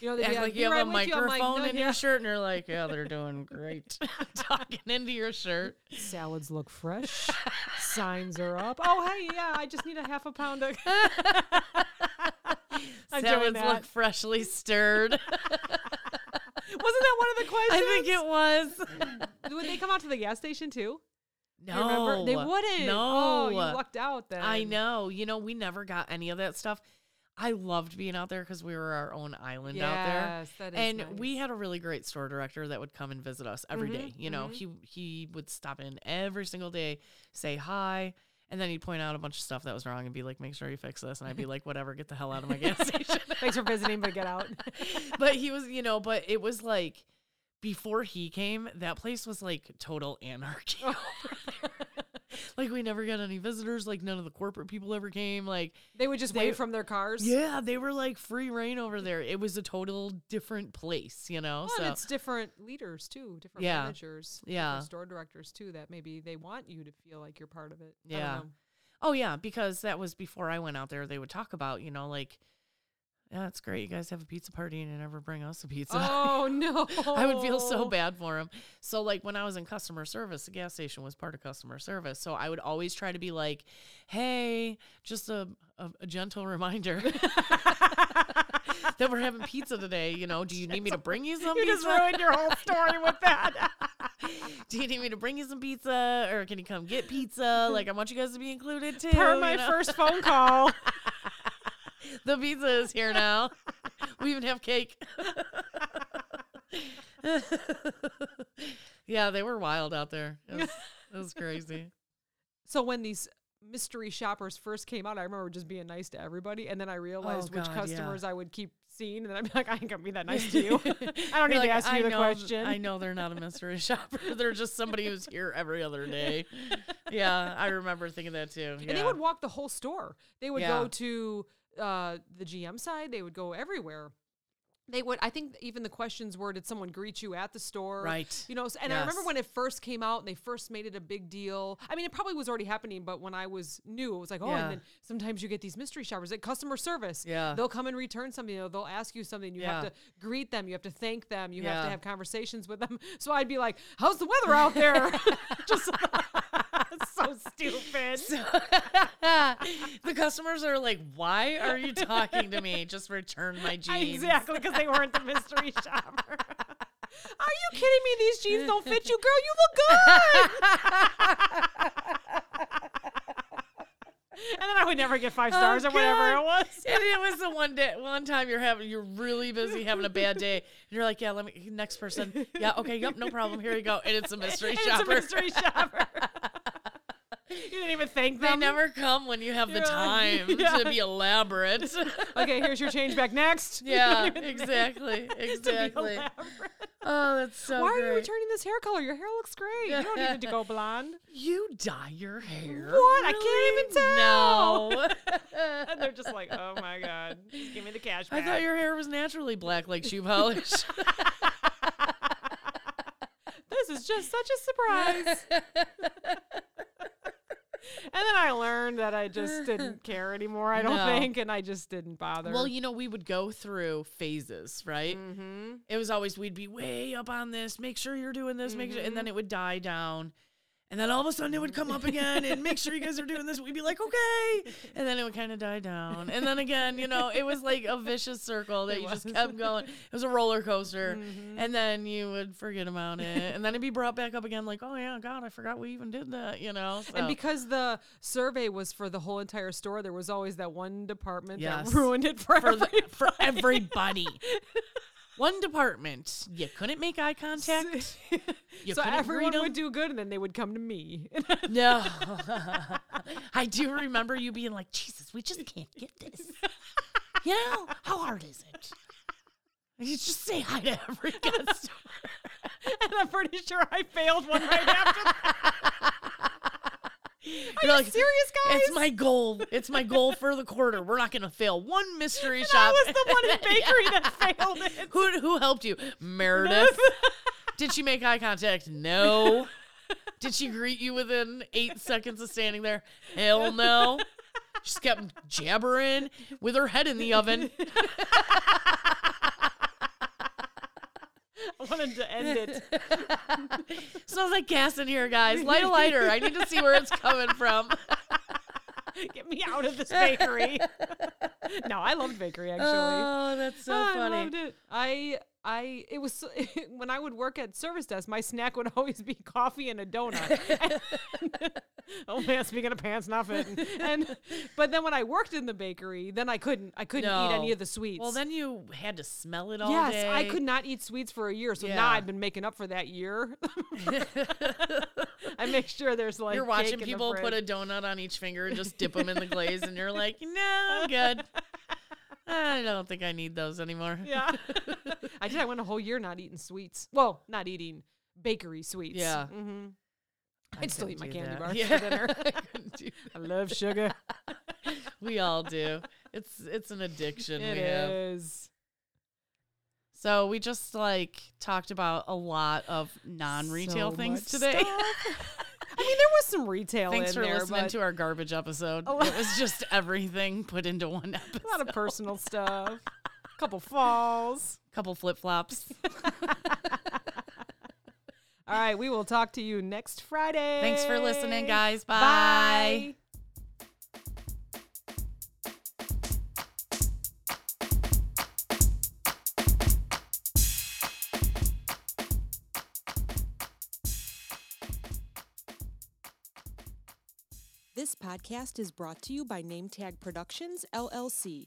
You know, they'd Act be like you have right a with you." Like, microphone "No, in yeah." your shirt and you're like, yeah, they're doing great. Talking into your shirt. Salads look fresh. Signs are up. Oh, hey, yeah, I just need a half a pound of. Salads look freshly stirred. Wasn't that one of the questions? I think it was. Would they come out to the gas station too? Oh, you No. remember? They wouldn't. No. Oh, you lucked out then. I know. You know, we never got any of that stuff. I loved being out there because we were our own island out there. Yes, that is And we had a really great store director that would come and visit us every day. Mhm, You know, mhm. he he would stop in every single day, say hi, And then he'd point out a bunch of stuff that was wrong and be like, make sure you fix this. And I'd be like, whatever, get the hell out of my gas station. Thanks for visiting, but get out. but he was, you know, but it was like before he came, that place was like total anarchy. like we never got any visitors, like none of the corporate people ever came. Like They would just They- wave from their cars. yeah, they were like free rein over there. It was a total different place, you know. Well, so it's different leaders too, different Yeah. managers, Yeah. different store directors too. That maybe they want you to feel like you're part of it. Yeah. Oh yeah, because that was before I went out there. They would talk about, you know, like, yeah, it's great. You guys have a pizza party and you never bring us a pizza. Oh no! I would feel so bad for him. So like when I was in customer service, the gas station was part of customer service. So I would always try to be like, "Hey, just a a, a gentle reminder that we're having pizza today. You know, do you need me to bring you some? Pizza? You just ruined your whole story with that. do you need me to bring you some pizza, or can you come get pizza? Like I want you guys to be included too. Per you my know? first phone call. the pizza is here now. we even have cake. yeah, they were wild out there. It was, it was crazy. So when these mystery shoppers first came out, I remember just being nice to everybody, and then I realized Oh, which God, yeah. customers I would keep seeing, and then I'd be like, I ain't gonna be that nice to you. I don't You're need like, to ask I you the know- question. I know they're not a mystery shopper. They're just somebody who's here every other day. Yeah, I remember thinking that too. And they would walk the whole store. They would Yeah. go to uh, the GM side. They would go everywhere. They would. I think even the questions were, "Did someone greet you at the store?" Right. You know. And I remember when it first came out, and they first made it a big deal. I mean, it probably was already happening, but when I was new, it was like, oh. Yeah. And then sometimes you get these mystery shoppers at customer service. Yeah. They'll come and return something. You know, they'll ask you something. You have to greet them. You have to thank them. You have to have conversations with them. So I'd be like, "How's the weather out there?" Just so stupid. the customers are like, "Why are you talking to me? Just return my jeans." Exactly, because they weren't the mystery shopper. Are you kidding me? These jeans don't fit you, girl. You look good. and then I would never get five oh, stars Oh, or whatever God. it was. And it was the one day, one time you're having, you're really busy having a bad day, and you're like, "Yeah, let me next person." Yeah, okay, yep, no problem. Here you go. And it's a mystery And shopper. It's a mystery shopper. You didn't even thank They them. never come when you have the like, time yeah. to be elaborate. Okay, here's your change back next. Yeah, don't even think exactly, exactly. Oh, that's so Why are you returning this hair color? Your hair looks great. You don't need to go blonde. You dye your hair? What? I can't even tell. No. And they're just like, oh my god, just give me the cash Back. I thought your hair was naturally black like shoe polish. this is just such a surprise. And then I learned that I just didn't care anymore, I don't No. think, and I just didn't bother. well, you know, we would go through phases, right? mm-hmm. It was always we'd be way up on this, make sure you're doing this, make sure, and then it would die down. And then all of a sudden it would come up again and make sure you guys are doing this. We'd be like, okay. And then it would kind of die down. And then again, you know, it was like a vicious circle that It you just kept going. It was a roller coaster. Mhm. And then you would forget about it. And then it'd be brought back up again, like, oh, yeah, God, I forgot we even did that, you know? So. And because the survey was for the whole entire store, there was always that one department Yes. that ruined it for, for, the, for everybody. One department, you couldn't make eye contact. You so couldn't everyone 'em. would do good, and then they would come to me. No. I do remember you being like, Jesus, we just can't get this. You know, how hard is it? You just say hi to every customer. and I'm pretty sure I failed one right after that. Are You're like, serious, guys? It's my goal. It's my goal for the quarter. We're not going to fail one mystery And shop. I was the one in bakery that failed it. who, who helped you? Meredith. Did she make eye contact? No. Did she greet you within eight seconds of standing there? Hell no. She just kept jabbering with her head in the oven. I wanted to end it. Smells like gas in here, guys. Light a lighter. I need to see where it's coming from. Get me out of this bakery. no, I loved bakery actually. Oh, that's so I funny. loved it. I I it was when I would work at service desk, my snack would always be coffee and a donut. oh man, speaking of pants not fitting. And but then when I worked in the bakery, then I couldn't I couldn't eat any of the sweets. Well, then you had to smell it all yes, day. I could not eat sweets for a year. So now I've been making up for that year. I make sure there's like you're cake watching people put a donut on each finger and just dip them in the glaze, and you're like, no, I'm good. I don't think I need those anymore. Yeah. I did. I went a whole year not eating sweets. Well, not eating bakery sweets. Yeah. Mm-hmm. I I'd still eat my candy that. bars Yeah. for dinner. I I love sugar. we all do. It's it's an addiction It we have. So we just like talked about a lot of non-retail So things today. I mean, there was some retail Thanks in for there, listening to our garbage episode. Lot- It was just everything put into one episode. a lot of personal stuff. A couple falls. Couple flip flops. All right, we will talk to you next Friday. Thanks for listening, guys. Bye. Bye. This podcast is brought to you by NameTag Productions, LLC.